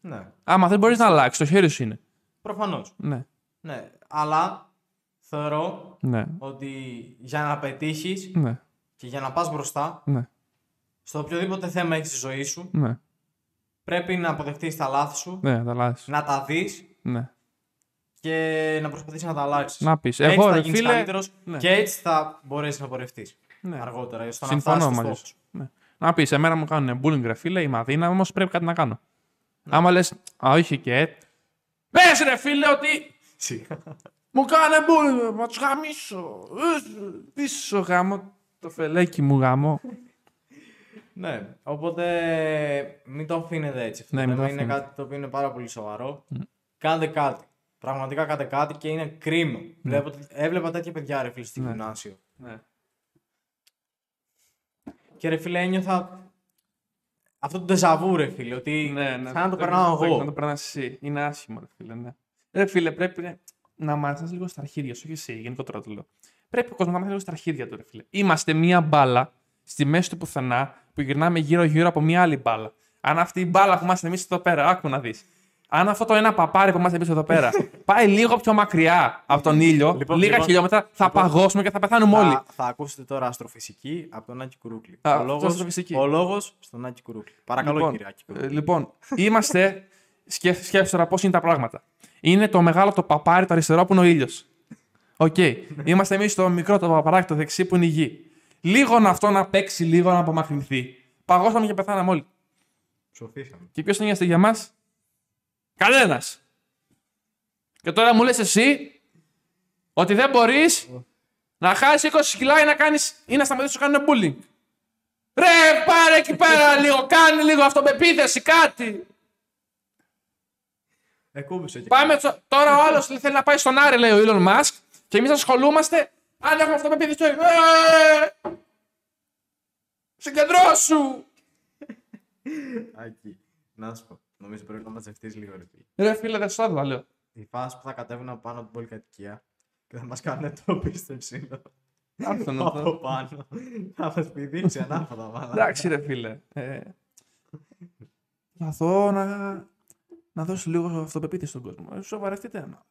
Speaker 1: Ναι,
Speaker 2: Άμα δεν μπορείς να αλλάξεις, το χέρι σου είναι.
Speaker 1: προφανώς.
Speaker 2: Ναι,
Speaker 1: Ναι. Αλλά θεωρώ
Speaker 2: ναι,
Speaker 1: ότι για να πετύχεις
Speaker 2: ναι,
Speaker 1: και για να πας μπροστά,
Speaker 2: ναι,
Speaker 1: στο οποιοδήποτε θέμα έχεις στη ζωή σου,
Speaker 2: ναι,
Speaker 1: πρέπει να αποδεχτείς τα λάθη σου,
Speaker 2: ναι, θα αλλάξει.
Speaker 1: να τα δεις
Speaker 2: Ναι.
Speaker 1: και να προσπαθήσεις να τα αλλάξεις.
Speaker 2: Να πεις.
Speaker 1: Έτσι
Speaker 2: Εγώ,
Speaker 1: θα
Speaker 2: ρε
Speaker 1: γίνεις
Speaker 2: φίλε.
Speaker 1: καλύτερος
Speaker 2: ναι.
Speaker 1: και έτσι θα μπορέσεις να πορευτείς
Speaker 2: Ναι.
Speaker 1: αργότερα. Στο να
Speaker 2: Συμφωνώ
Speaker 1: φτάσεις στο
Speaker 2: μαζί
Speaker 1: στόχο
Speaker 2: σου. Ναι. Να πεις, εμένα μου κάνουν bullying, ρε φίλε, είμαι αδύναμο, όμως πρέπει κάτι να κάνω. Άμα λες, Α, όχι και. Πες ρε φίλε ότι
Speaker 1: σου.
Speaker 2: μου κάνε bullying, μα τους γαμίσω. Ε, Πίσω γάμο. Το φελέκι μου γάμο.
Speaker 1: Ναι, οπότε μην το αφήνετε έτσι. Αυτό
Speaker 2: Ναι,
Speaker 1: το
Speaker 2: μην το
Speaker 1: θέμα είναι
Speaker 2: αφήνετε.
Speaker 1: κάτι το οποίο είναι πάρα πολύ σοβαρό. Κάντε κάτι. Πραγματικά κάντε κάτι και είναι κρίμα. Βλέπω, ότι- έβλεπα τέτοια παιδιά ρε φίλε στη
Speaker 2: Ναι.
Speaker 1: γυμνάσιο.
Speaker 2: Ναι.
Speaker 1: Και ρε φίλε ένιωθα αυτό το ντεζαβού ρε φίλε. Ότι
Speaker 2: Ναι, ναι.
Speaker 1: σαν να το
Speaker 2: Πρέπει-
Speaker 1: περνάω
Speaker 2: πρέπει
Speaker 1: εγώ.
Speaker 2: Να το περνάς εσύ. Είναι άσχημο, ρε φίλε. Ναι. Ρε φίλε, πρέπει να- να μάθεις λίγο στα αρχίδια σου, όχι εσύ, γενικότερα το λέω. Πρέπει ο κόσμος να μάθει λίγο στα αρχίδια του, ρε φίλε. Είμαστε μία μπάλα στη μέση του πουθενά που γυρνάμε γύρω-γύρω από μία άλλη μπάλα. Αν αυτή η μπάλα που είμαστε εμεί εδώ πέρα, άκου να δεις. αν αυτό το ένα παπάρι που είμαστε εμεί εδώ πέρα πάει λίγο πιο μακριά από τον ήλιο,
Speaker 1: Λοιπόν,
Speaker 2: λίγα
Speaker 1: λοιπόν,
Speaker 2: χιλιόμετρα, θα
Speaker 1: λοιπόν,
Speaker 2: παγώσουμε και θα πεθάνουμε όλοι.
Speaker 1: Θα, θα ακούσετε τώρα αστροφυσική από τον Άκη Κουρούκλη.
Speaker 2: Α,
Speaker 1: ο
Speaker 2: αυτό
Speaker 1: λόγος,
Speaker 2: αστροφυσική.
Speaker 1: ο λόγος στον Άκη Κουρούκλη. Παρακαλώ
Speaker 2: λοιπόν,
Speaker 1: κύριε Άκη Κουρούκλη.
Speaker 2: ε, λοιπόν, είμαστε. Σκέφ, σκέφτεσαι τώρα πώς είναι τα πράγματα. Είναι το μεγάλο το παπάρι, το αριστερό που είναι ο ήλιος. Οκ. Είμαστε εμείς το μικρό το παπαράκι, το δεξί που είναι η γη. Λίγο να αυτό να παίξει, λίγο να απομακρυνθεί. Παγώσαμε και πεθάναμε όλοι.
Speaker 1: Ψοφήσαμε.
Speaker 2: Και ποιος νοιάζεται για μας, Κανένας. Και τώρα μου λες εσύ ότι δεν μπορείς να χάσεις 20 κιλά ή να, κάνεις, ή να σταματήσεις να σου κάνουν bullying. Ρε, πάρε εκεί πέρα λίγο, κάνε λίγο αυτοπεποίθηση, κάτι.
Speaker 1: Εκούμπησε και
Speaker 2: Πάμε τσο- τώρα ο άλλος θέλει να πάει στον Άρη, λέει ο Elon Musk, και εμείς ασχολούμαστε αν έχουμε αυτοπεποίθηση. Ε, συγκεντρώσου.
Speaker 1: Άκη, να σου πω. Νομίζω πρέπει να μαζευτείς λίγο ρε φίλε.
Speaker 2: Ρε φίλε, δεν σου το έδωσα, λέω.
Speaker 1: Η φάση που θα κατέβουν από πάνω από την πολυκατοικία και θα μας κάνουν το πίστεψη
Speaker 2: Άρθρο
Speaker 1: από
Speaker 2: αυτό.
Speaker 1: πάνω. Θα μας πηδήξει ανάποδα μάλλον.
Speaker 2: Εντάξει, ρε φίλε. Ε, Προσπαθώ να, να δώσω λίγο αυτοπεποίθηση στον κόσμο. Ε, σοβαρευτείτε. Να.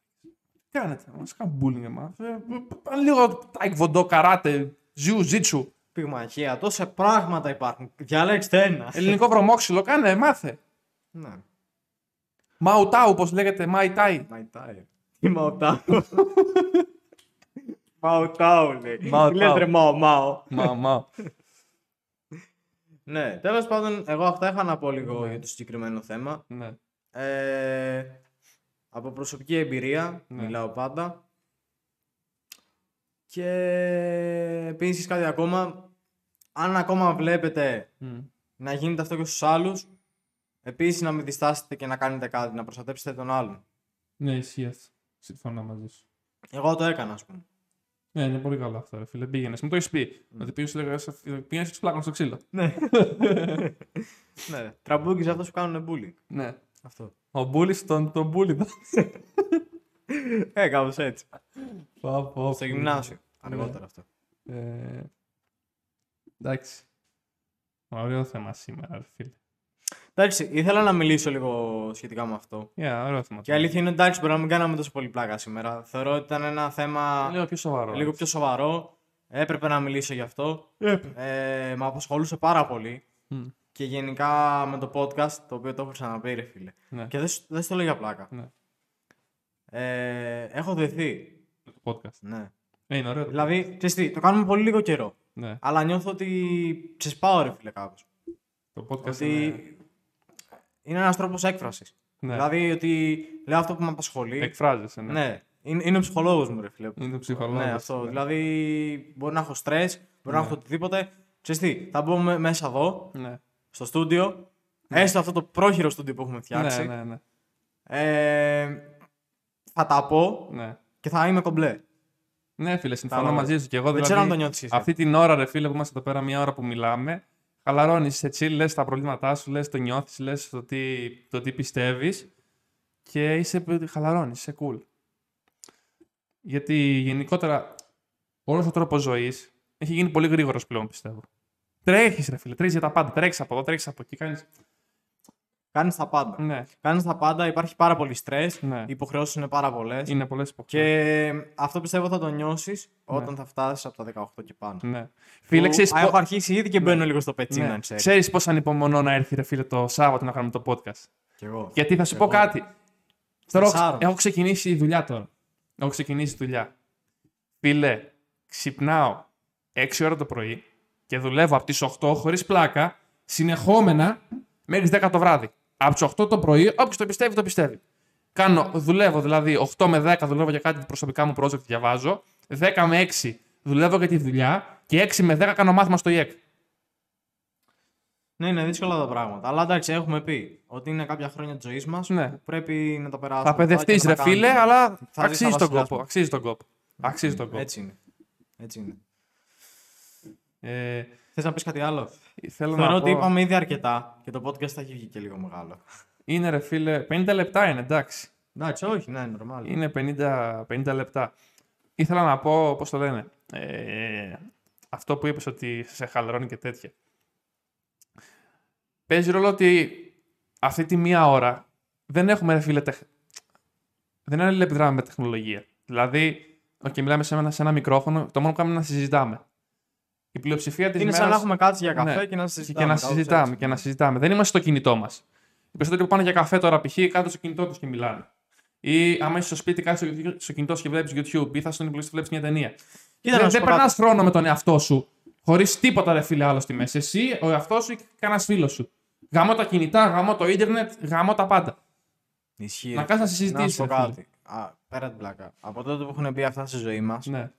Speaker 2: Τι κάνετε, μα κάνουν bullying εμάς. Ε, πάνε λίγο τάικβοντό, καράτε, ζιου, ζίτσου.
Speaker 1: Πυγμαχία, τόσα πράγματα υπάρχουν. Διαλέξτε ένα.
Speaker 2: Ελληνικό βρωμόξυλο, κάνε, μάθε.
Speaker 1: Ναι.
Speaker 2: Μαουτάου, όπως λέγεται, Μαϊτάι.
Speaker 1: Μαϊτάι. Τι Μαουτάου. Μαουτάου λέει.
Speaker 2: Μαουτάου.
Speaker 1: Τι λες ρε Μαο Μαο.
Speaker 2: Μα, μα.
Speaker 1: Ναι, τέλος πάντων, εγώ αυτά είχα να πω λίγο
Speaker 2: Ναι.
Speaker 1: για το συγκεκριμένο θέμα.
Speaker 2: Ναι.
Speaker 1: Ε, από προσωπική εμπειρία
Speaker 2: Ναι.
Speaker 1: μιλάω πάντα. Και επίσης κάτι ακόμα, αν ακόμα βλέπετε
Speaker 2: Μμ.
Speaker 1: να γίνεται αυτό και στους άλλους, επίσης να μην διστάσετε και να κάνετε κάτι, να προστατέψετε τον άλλον.
Speaker 2: Ναι, ισχύει αυτό. Συμφωνώ μαζί σου.
Speaker 1: Εγώ το έκανα, ας πούμε.
Speaker 2: Ναι, είναι πολύ καλό αυτό, ρε φίλε. Πήγαινες. Μου το έχεις πει. Ότι πήγαινε πήγαινε και πλάκων στο ξύλο.
Speaker 1: Ναι. ναι. Τραμπούκι σε αυτό που κάνουν bullying.
Speaker 2: Ναι.
Speaker 1: Αυτό.
Speaker 2: Ο Μπούλης τον, τον Μπούλη.
Speaker 1: Ε, κάπως έτσι.
Speaker 2: Πω, πω,
Speaker 1: Στο γυμνάσιο. Αργότερα αυτό.
Speaker 2: Ε, εντάξει. Ωραίο θέμα σήμερα, ρε φίλε.
Speaker 1: Εντάξει, ήθελα να μιλήσω λίγο σχετικά με αυτό.
Speaker 2: Yeah, ωραίο θέμα.
Speaker 1: Και η αλήθεια είναι εντάξει, μπορεί να μην κάναμε τόσο πολύ πλάκα σήμερα. Θεωρώ ότι ήταν ένα θέμα
Speaker 2: Λίγο πιο σοβαρό.
Speaker 1: λίγο πιο σοβαρό. Έπρεπε να μιλήσω γι' αυτό. Ε, με απασχολούσε πάρα πολύ.
Speaker 2: Μμ.
Speaker 1: Και γενικά με το podcast, το οποίο το έχω ξαναπεί, ρε φίλε.
Speaker 2: Ναι.
Speaker 1: Και δεν, σου- δεν στο λέω για πλάκα.
Speaker 2: Ναι.
Speaker 1: Ε, έχω δεθεί.
Speaker 2: Το podcast.
Speaker 1: Ναι.
Speaker 2: Ε, είναι ωραίο. το
Speaker 1: Δηλαδή, ξέρεις τι, το κάνουμε πολύ λίγο καιρό.
Speaker 2: podcast. Ναι.
Speaker 1: Αλλά νιώθω ότι ξεσπάω, ρε φίλε, κάπως.
Speaker 2: Το podcast
Speaker 1: Ότι
Speaker 2: είναι...
Speaker 1: είναι ένας τρόπος έκφρασης.
Speaker 2: Ναι.
Speaker 1: Δηλαδή, ότι λέω αυτό που με απασχολεί.
Speaker 2: Εκφράζεσαι, ναι.
Speaker 1: Ναι, είναι, είναι ο ψυχολόγος μου, ρε φίλε.
Speaker 2: Είναι ψυχολόγος.
Speaker 1: Ναι, αυτό.
Speaker 2: ναι.
Speaker 1: Δηλαδή, μπορεί να έχω στρε, μπορεί να
Speaker 2: Ναι.
Speaker 1: έχω οτιδήποτε. Ξέρεις τι, θα μπω με- μέσα εδώ,
Speaker 2: Ναι.
Speaker 1: Στο στούντιο, έστω αυτό το πρόχειρο στούντιο που έχουμε φτιάξει.
Speaker 2: Ναι, ναι, ναι.
Speaker 1: Ε, θα τα πω
Speaker 2: ναι.
Speaker 1: και θα είμαι κομπλέ.
Speaker 2: Ναι, φίλε, συμφωνώ
Speaker 1: Τα-
Speaker 2: μαζί σου. Και εγώ
Speaker 1: Δεν
Speaker 2: δηλαδή,
Speaker 1: ξέρω αν το νιώθεις εσύ.
Speaker 2: αυτή την ώρα, ρε φίλε, που είμαστε εδώ πέρα, μία ώρα που μιλάμε, χαλαρώνεις, είσαι chill, λες τα προβλήματά σου, λες το νιώθεις, λες το τι, το τι πιστεύεις και είσαι χαλαρώνεις, είσαι cool. Γιατί γενικότερα όλος ο τρόπος ζωής έχει γίνει πολύ γρήγορος πλέον, πιστεύω. Τρέχεις, ρε φίλε, τρέχεις για τα πάντα. Τρέχεις από εδώ, τρέχεις από εκεί, κάνεις...
Speaker 1: Κάνεις τα πάντα.
Speaker 2: Ναι,
Speaker 1: Κάνεις τα πάντα, υπάρχει πάρα πολύ στρε.
Speaker 2: ναι.
Speaker 1: Οι υποχρεώσεις είναι πάρα πολλές.
Speaker 2: Είναι πολλές υποχρεώσεις.
Speaker 1: Και αυτό πιστεύω θα το νιώσεις όταν θα φτάσεις από τα 18 και πάνω.
Speaker 2: Ναι. Φίλε,
Speaker 1: Που-
Speaker 2: ξέρεις,
Speaker 1: Α,
Speaker 2: πο-
Speaker 1: Έχω αρχίσει ήδη και μπαίνω λίγο στο πετσί,
Speaker 2: ναι.
Speaker 1: να ξέρεις.
Speaker 2: ξέρεις πώς ανυπομονώ να έρθει, ρε φίλε, το Σάββατο να κάνουμε το podcast;
Speaker 1: Κι εγώ.
Speaker 2: Γιατί θα σου
Speaker 1: Κι
Speaker 2: πω
Speaker 1: εγώ.
Speaker 2: κάτι. Τώρα έχω-
Speaker 1: Στρεσάρω.
Speaker 2: έχω ξεκινήσει η δουλειά τώρα. Έχω ξεκινήσει δουλειά. Φίλε, ξυπνάω 6 ώρα το πρωί και δουλεύω από τις 8 χωρίς πλάκα, συνεχόμενα μέχρι τις 10 το βράδυ. Από τις 8 το πρωί, όποιος το πιστεύει, το πιστεύει. Κάνω, δουλεύω δηλαδή 8 με 10 δουλεύω για κάτι προσωπικά μου project διαβάζω, 10 με 6 δουλεύω για τη δουλειά και 6 με 10 κάνω μάθημα στο ΙΕΚ.
Speaker 1: Ναι, είναι δύσκολα τα πράγματα. Αλλά εντάξει, έχουμε πει ότι είναι κάποια χρόνια της ζωής μας
Speaker 2: Ναι.
Speaker 1: που πρέπει να τα περάσουμε.
Speaker 2: Θα παιδευτείς,
Speaker 1: αυτά και
Speaker 2: ρε
Speaker 1: να τα
Speaker 2: φίλε,
Speaker 1: κάνουμε.
Speaker 2: αλλά
Speaker 1: Θα δεις
Speaker 2: αξίζει
Speaker 1: τα
Speaker 2: τον
Speaker 1: βασιλιά
Speaker 2: κόπο.
Speaker 1: σου.
Speaker 2: Αξίζει τον κόπο. Αξίζει τον κόπο.
Speaker 1: Έτσι είναι. Έτσι είναι.
Speaker 2: Ε,
Speaker 1: Θες να πεις κάτι άλλο;
Speaker 2: θέλω
Speaker 1: Θεωρώ
Speaker 2: να
Speaker 1: ότι
Speaker 2: πω...
Speaker 1: είπαμε ήδη αρκετά και το podcast θα έχει βγει και λίγο μεγάλο.
Speaker 2: Είναι ρε φίλε, 50 λεπτά είναι, εντάξει.
Speaker 1: Εντάξει, όχι, ναι, normal.
Speaker 2: Είναι 50, 50 λεπτά. Ήθελα να πω, πώς το λένε, ε, αυτό που είπες ότι σε χαλαρώνει και τέτοια. Παίζει ρόλο ότι αυτή τη μία ώρα δεν έχουμε, ρε φίλε, τεχ... δεν αλληλεπιδράμε με τεχνολογία. Δηλαδή, okay, μιλάμε σε ένα, σε ένα μικρόφωνο, το μόνο που κάνουμε είναι να συζητάμε. Η πλειοψηφία της
Speaker 1: Είναι
Speaker 2: μέρα.
Speaker 1: σαν να έχουμε κάτσει για καφέ
Speaker 2: Ναι.
Speaker 1: και να συζητάμε.
Speaker 2: και να
Speaker 1: κάπως
Speaker 2: συζητάμε.
Speaker 1: έτσι.
Speaker 2: Και να συζητάμε. Δεν είμαστε στο κινητό μας. Οι περισσότεροι που πάνε για καφέ τώρα, π.χ. κάτω στο κινητό τους και μιλάνε. Ή άμα είσαι στο σπίτι, κάτω στο, στο κινητό σου και βλέπεις YouTube, ή θα στον υπολογιστή βλέπεις μια ταινία.
Speaker 1: Κοίτα, να
Speaker 2: δεν
Speaker 1: σου
Speaker 2: δεν
Speaker 1: πω
Speaker 2: περνάς
Speaker 1: κάτι;
Speaker 2: χρόνο με τον εαυτό σου. Χωρίς τίποτα, ρε φίλε, άλλο στη μέση. Εσύ, ο εαυτός σου ή κανένας φίλος σου. Γαμώ τα κινητά, γαμώ το ίντερνετ, γαμώ τα πάντα.
Speaker 1: Ισχύει.
Speaker 2: Να κάτσει να
Speaker 1: Να σου
Speaker 2: συζητήσει.
Speaker 1: πω κάτι. Α, πέρα την πλάκα. Από τότε που έχουν μπει αυτά στη ζωή μας,
Speaker 2: Ναι,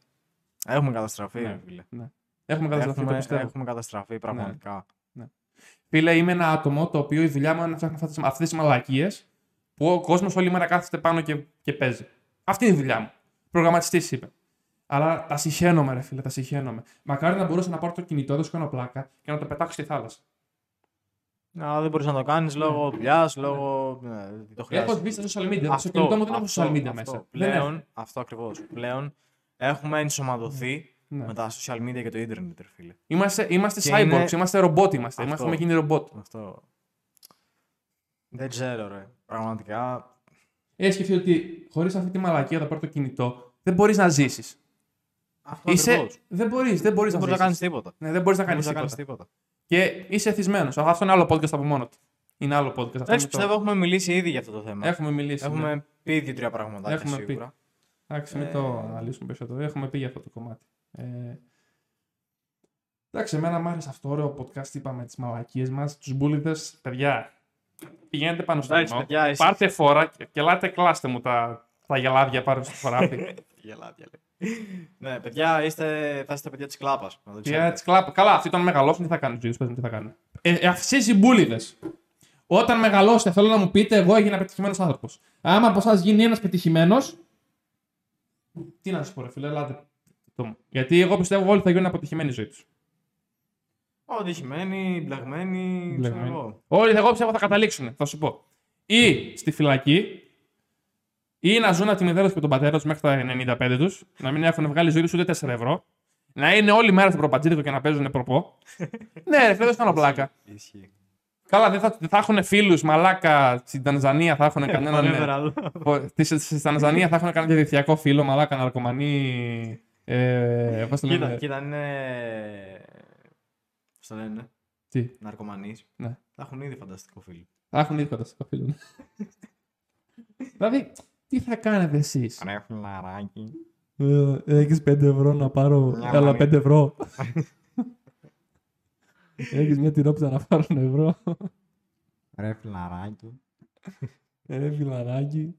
Speaker 1: έχουμε καταστραφεί.
Speaker 2: Ναι.
Speaker 1: ρε φίλε.
Speaker 2: ναι. Έχουμε καταστραφεί, το
Speaker 1: Έχουμε,
Speaker 2: πιστεύω.
Speaker 1: έχουμε καταστραφεί πραγματικά.
Speaker 2: Φίλε, είμαι ένα άτομο το οποίο η δουλειά μου είναι να φτιάχνω αυτές τι μαλακίες που ο κόσμος όλη μέρα κάθεται πάνω και, και παίζει. Αυτή είναι η δουλειά μου. Προγραμματιστής είπε. Αλλά τα συχαίνομαι, ρε φίλε, τα συχαίνομαι. Μακάρι να μπορούσα να πάρω το κινητό, δεν σου κάνω πλάκα και να το πετάξω στη θάλασσα.
Speaker 1: Να, δεν μπορείς να το κάνεις λόγω δουλειάς, λόγω. Ναι, το
Speaker 2: Έχω
Speaker 1: χρειάζεται.
Speaker 2: μπει στα social media. στο κινητό μου δεν έχω social media μέσα. Δεν έχω.
Speaker 1: Πλέον, αυτό ακριβώς. Πλέον έχουμε ενσωματωθεί
Speaker 2: Ναι.
Speaker 1: με τα social media και το ίντερνετ, ρε φίλε.
Speaker 2: Είμαστε, είμαστε
Speaker 1: Και
Speaker 2: cyborgs,
Speaker 1: είναι-
Speaker 2: είμαστε ρομπότ είμαστε.
Speaker 1: Αυτό.
Speaker 2: Έχουμε γίνει ρομπότ.
Speaker 1: Αυτό. Δεν ξέρω, ρε. Πραγματικά.
Speaker 2: Έχει σκεφτεί ότι χωρίς αυτή τη μαλακία να πάρει το κινητό, δεν μπορείς να ζήσεις.
Speaker 1: Αυτό
Speaker 2: Είσαι...
Speaker 1: ακριβώς.
Speaker 2: Δεν μπορείς δεν μπορείς
Speaker 1: Δεν
Speaker 2: να
Speaker 1: μπορείς να
Speaker 2: ζήσεις.
Speaker 1: κάνεις τίποτα.
Speaker 2: Ναι, δεν μπορείς να
Speaker 1: Δεν
Speaker 2: κάνεις
Speaker 1: μπορείς να
Speaker 2: τίποτα.
Speaker 1: κάνεις τίποτα.
Speaker 2: Και είσαι εθισμένος. Αυτό είναι άλλο podcast από μόνο του. Είναι άλλο podcast. Αυτό
Speaker 1: Έτσι
Speaker 2: είναι το-
Speaker 1: πιστεύω έχουμε μιλήσει ήδη για αυτό το θέμα.
Speaker 2: Έχουμε μιλήσει. ναι.
Speaker 1: Έχουμε πει δύο-τρία πράγματα
Speaker 2: Έχουμε πει.
Speaker 1: σίγουρα.
Speaker 2: Εντάξει, μην
Speaker 1: Ε,
Speaker 2: το αναλύσουμε περισσότερο. Έχουμε πει για αυτό το κομμάτι. Ε, εντάξει, εμένα μου άρεσε αυτό το ωραίο podcast. Είπαμε τις μαλακίες μας, τους μπουλίδες. Παιδιά, πηγαίνετε πάνω στο
Speaker 1: Εντάξει,
Speaker 2: κοινό.
Speaker 1: παιδιά, εσείς-
Speaker 2: Πάρτε φόρα και, και ελάτε κλάστε μου τα, τα γελάδια πάνω στο χωράφι.
Speaker 1: Γελάδια, λέει. ναι, παιδιά, είστε, θα είστε παιδιά της κλάπας.
Speaker 2: Παιδιά, τις κλάπ- Καλά, αυτοί όταν μεγαλώσουν τι θα κάνουν, Τζίρι, πες μου τι θα κάνουν. Ε, ε, εσείς οι μπουλίδες. Όταν μεγαλώσετε, θέλω να μου πείτε, εγώ έγινα πετυχημένος άνθρωπος. Άμα από εσάς γίνει ένας πετυχημένος. Τι να σας πω, ρε φίλε, ελάτε. Το μου. Γιατί εγώ πιστεύω όλοι θα γίνουν αποτυχημένοι η ζωή τους.
Speaker 1: Οδηγημένοι, μπλεγμένοι, ξέρω εγώ.
Speaker 2: Όλοι εγώ πιστεύω θα καταλήξουν, θα σου πω. Ή στη φυλακή, ή να ζουν από τη μητέρα τους και τον πατέρα τους μέχρι τα 95 τους, να μην έχουν βγάλει ζωή τους ούτε 4 ευρώ, να είναι όλη μέρα στο προπατζίδικο και να παίζουν προπό. ναι, ρε φίλε, δεν κάνω πλάκα.
Speaker 1: Ισχύει.
Speaker 2: Καλά, δεν θα, δεν θα έχουν φίλους μαλάκα στην Τανζανία, θα έχουν κανέναν.
Speaker 1: Whatever, άλλο.
Speaker 2: Στη, στη Τανζανία θα έχουν κανένα διαδικτυακό φίλο, μαλάκα, ναρκωμανή. Ε, Πώς το
Speaker 1: Κοίτα,
Speaker 2: λένε;
Speaker 1: κοίτα, είναι. Πώς το λένε,
Speaker 2: Τι,
Speaker 1: ναρκωμανείς.
Speaker 2: ναι.
Speaker 1: Θα έχουν ήδη φανταστικό φίλο.
Speaker 2: Θα έχουν ήδη φανταστικό φίλο. ναι. δηλαδή, τι θα κάνετε εσείς;
Speaker 1: Ρε φιλαράκι.
Speaker 2: Έχεις 5 ευρώ να πάρω.
Speaker 1: Μια
Speaker 2: Έλα,
Speaker 1: μανή.
Speaker 2: 5 ευρώ. Έχεις μια τυρόπιτα να πάρω ένα ευρώ.
Speaker 1: Ρε φιλαράκι.
Speaker 2: Ρε φιλαράκι.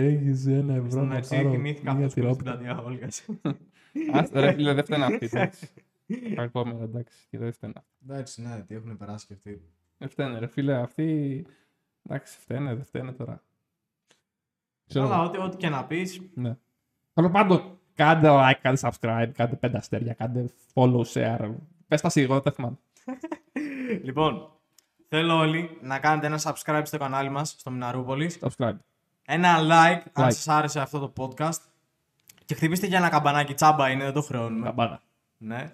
Speaker 2: Έχεις ένα ευρώ
Speaker 1: Στον
Speaker 2: να
Speaker 1: αρχή
Speaker 2: πάρω
Speaker 1: θυμήθηκα
Speaker 2: μια
Speaker 1: αυτός που στην
Speaker 2: τυρόπιτα.
Speaker 1: πλατεία Όλγας.
Speaker 2: Άστα, ρε φίλε, δεν φταίνε αυτή. εντάξει. Κακόμερα, εντάξει. και Δεν φταίνε.
Speaker 1: Εντάξει, ναι, τι έχουν περάσει και αυτοί.
Speaker 2: Δεν φταίνε, ρε φίλε, αυτοί. Εντάξει, φταίνε, δεν φταίνε τώρα. Ξέρω
Speaker 1: Αλλά
Speaker 2: εγώ.
Speaker 1: ό,τι, ό,τι και να πεις.
Speaker 2: Ναι. Τέλος πάντων, κάντε like, κάντε subscribe, κάντε πέντε αστέρια, κάντε follow, share. Πες τα σίγουρα, δεν θυμάμαι.
Speaker 1: Λοιπόν, θέλω όλοι να κάνετε ένα subscribe στο κανάλι μας στο Μιναρούπολης.
Speaker 2: Subscribe.
Speaker 1: Ένα like, αν
Speaker 2: Like.
Speaker 1: σας άρεσε αυτό το podcast. Και χτυπήστε και ένα καμπανάκι, τσάμπα είναι, δεν το χρεώνουμε.
Speaker 2: Καμπάνα.
Speaker 1: Ναι.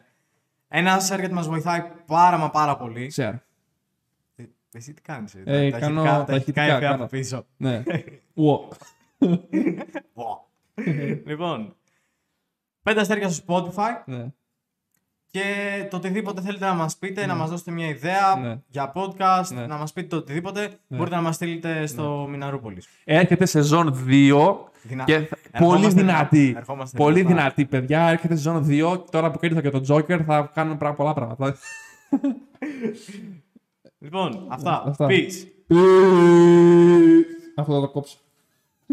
Speaker 1: Ένα share γιατί μας βοηθάει πάρα μα πάρα πολύ.
Speaker 2: Share.
Speaker 1: Ε, Εσύ τι κάνεις, ε,
Speaker 2: Ε,
Speaker 1: τα
Speaker 2: κάνω
Speaker 1: ηχητικά- τα
Speaker 2: τα
Speaker 1: ηχητικά
Speaker 2: ηχητικά,
Speaker 1: εφέ από
Speaker 2: κάνω.
Speaker 1: πίσω.
Speaker 2: Ναι. Ουο.
Speaker 1: Βο. λοιπόν, πέντε αστέρια στο Spotify
Speaker 2: Ναι.
Speaker 1: Και το οτιδήποτε θέλετε να μας πείτε, να μας δώσετε μια ιδέα
Speaker 2: Ναι.
Speaker 1: για podcast,
Speaker 2: Ναι.
Speaker 1: να μας πείτε το οτιδήποτε, μπορείτε να μας στείλετε στο Μιναρούπολης.
Speaker 2: Έρχεται σεζόν 2
Speaker 1: Δυνα-
Speaker 2: και θα-
Speaker 1: Ερχόμαστε
Speaker 2: πολύ δυνατή.
Speaker 1: δυνατά. Ερχόμαστε
Speaker 2: Πολύ
Speaker 1: δυνατά.
Speaker 2: δυνατή, παιδιά. Έρχεται σεζόν 2. Τώρα που κέρδισα και τον Joker θα κάνουμε πράγμα- πολλά πράγματα.
Speaker 1: Λοιπόν, αυτά.
Speaker 2: Αυτά.
Speaker 1: Peace.
Speaker 2: Αυτό θα το κόψω.